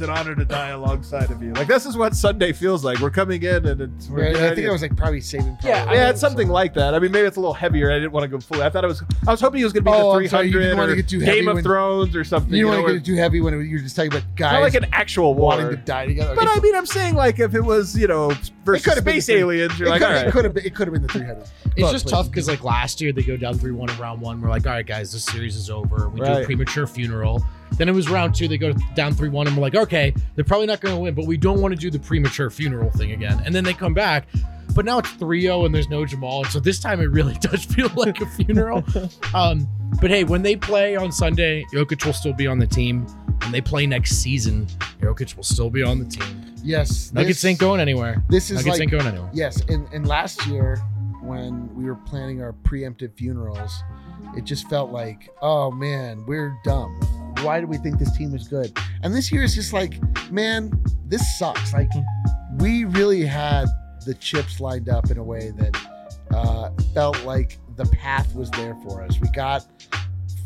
it's an honor to die alongside of you. Like this is what Sunday feels like. We're coming in, and it's we're Right? I think to- I was like probably saving. Private Yeah, Ryan yeah, or it's something like that. I mean, maybe it's a little heavier. I didn't want to go fully. I thought it was. I was hoping it was going to be Oh, the I'm sorry, you 300 didn't wanna or get too heavy Game of when- Thrones or something. You don't want to get it too heavy when you're just talking about it's guys not like an actual war. wanting to die together. But I mean, I'm saying like if it was, you know, versus could've been space the three- aliens, you're it like, could have been. It could have been the 300. It's Look, just please. tough because like last year they go down three one in round one. We're like, all right, guys, this series is over. We do Right. a premature funeral. Then it was round two. They go down three one, and we're like, okay, they're probably not going to win, but we don't want to do the premature funeral thing again. And then they come back, but now it's 3-0 and there's no Jamal, and so this time it really does feel like a funeral. um, but hey, when they play on Sunday, Jokic will still be on the team. When they play next season, Jokic will still be on the team. Yes, Nuggets this- ain't going anywhere. This is Nuggets like ain't going anywhere. Yes, and, and last year when we were planning our preemptive funerals, it just felt like, oh man, we're dumb. Why do we think this team is good? And this year is just like, man, this sucks. Like we really had the chips lined up in a way that uh, felt like the path was there for us. We got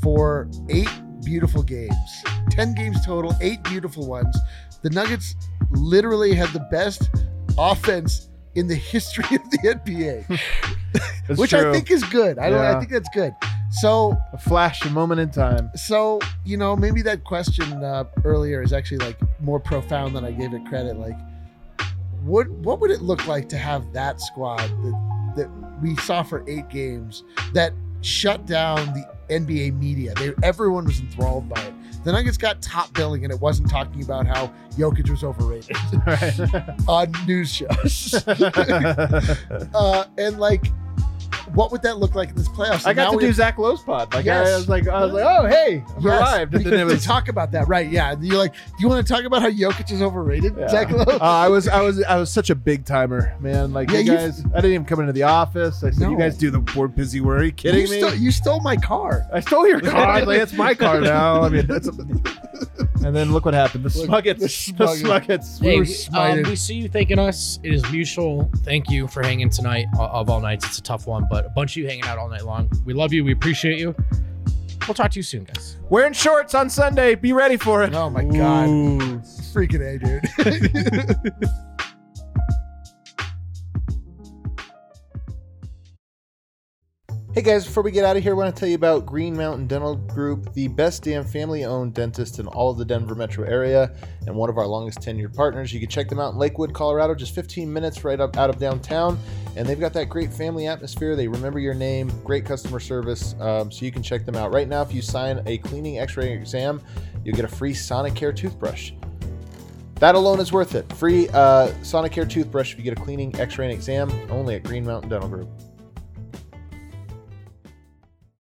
for eight beautiful games, 10 games total, eight beautiful ones. The Nuggets literally had the best offense in the history of the NBA, which true. I think is good. I don't. I think that's good. So, a flash, a moment in time. so you know, maybe that question uh, earlier is actually like more profound than I gave it credit. Like, what what would it look like to have that squad that that we saw for eight games that shut down the NBA media? They everyone was enthralled by it. The Nuggets got top billing, and it wasn't talking about how Jokic was overrated on news shows. uh, and like, what would that look like in this playoffs? I got to we- do Zach Lowe's pod. Like I Yes. was like, I was like, oh hey, I've Yes, arrived. And we then it could was. talk about that, right? Yeah, you're like, do you want to talk about how Jokic is overrated, Yeah. Zach Lowe? Uh, I was, I was, I was such a big timer, man. Like Yeah, you you- guys, I didn't even come into the office. I said, you guys do the more busy work. Are you kidding you me? Stole, you stole my car. I stole your car. like, it's my car now. I mean, that's. A, and then look what happened. The Look, Smuggets. the The Smuggets. Smuggets. We Hey, um, we see you thanking us. It is mutual. Thank you for hanging tonight of all nights. It's a tough one, but a bunch of you hanging out all night long. We love you. We appreciate you. We'll talk to you soon, guys. Wearing shorts on Sunday. Be ready for it. Oh my god, Ooh. freaking a, dude. Hey guys, before we get out of here, I want to tell you about Green Mountain Dental Group, the best damn family owned dentist in all of the Denver metro area, and one of our longest tenured partners. You can check them out in Lakewood, Colorado, just 15 minutes right up out of downtown. And they've got that great family atmosphere. They remember your name, great customer service. Um, so you can check them out. Right now, if you sign a cleaning x ray exam, you'll get a free Sonicare toothbrush. That alone is worth it. Free uh, Sonicare toothbrush if you get a cleaning, x ray, exam only at Green Mountain Dental Group.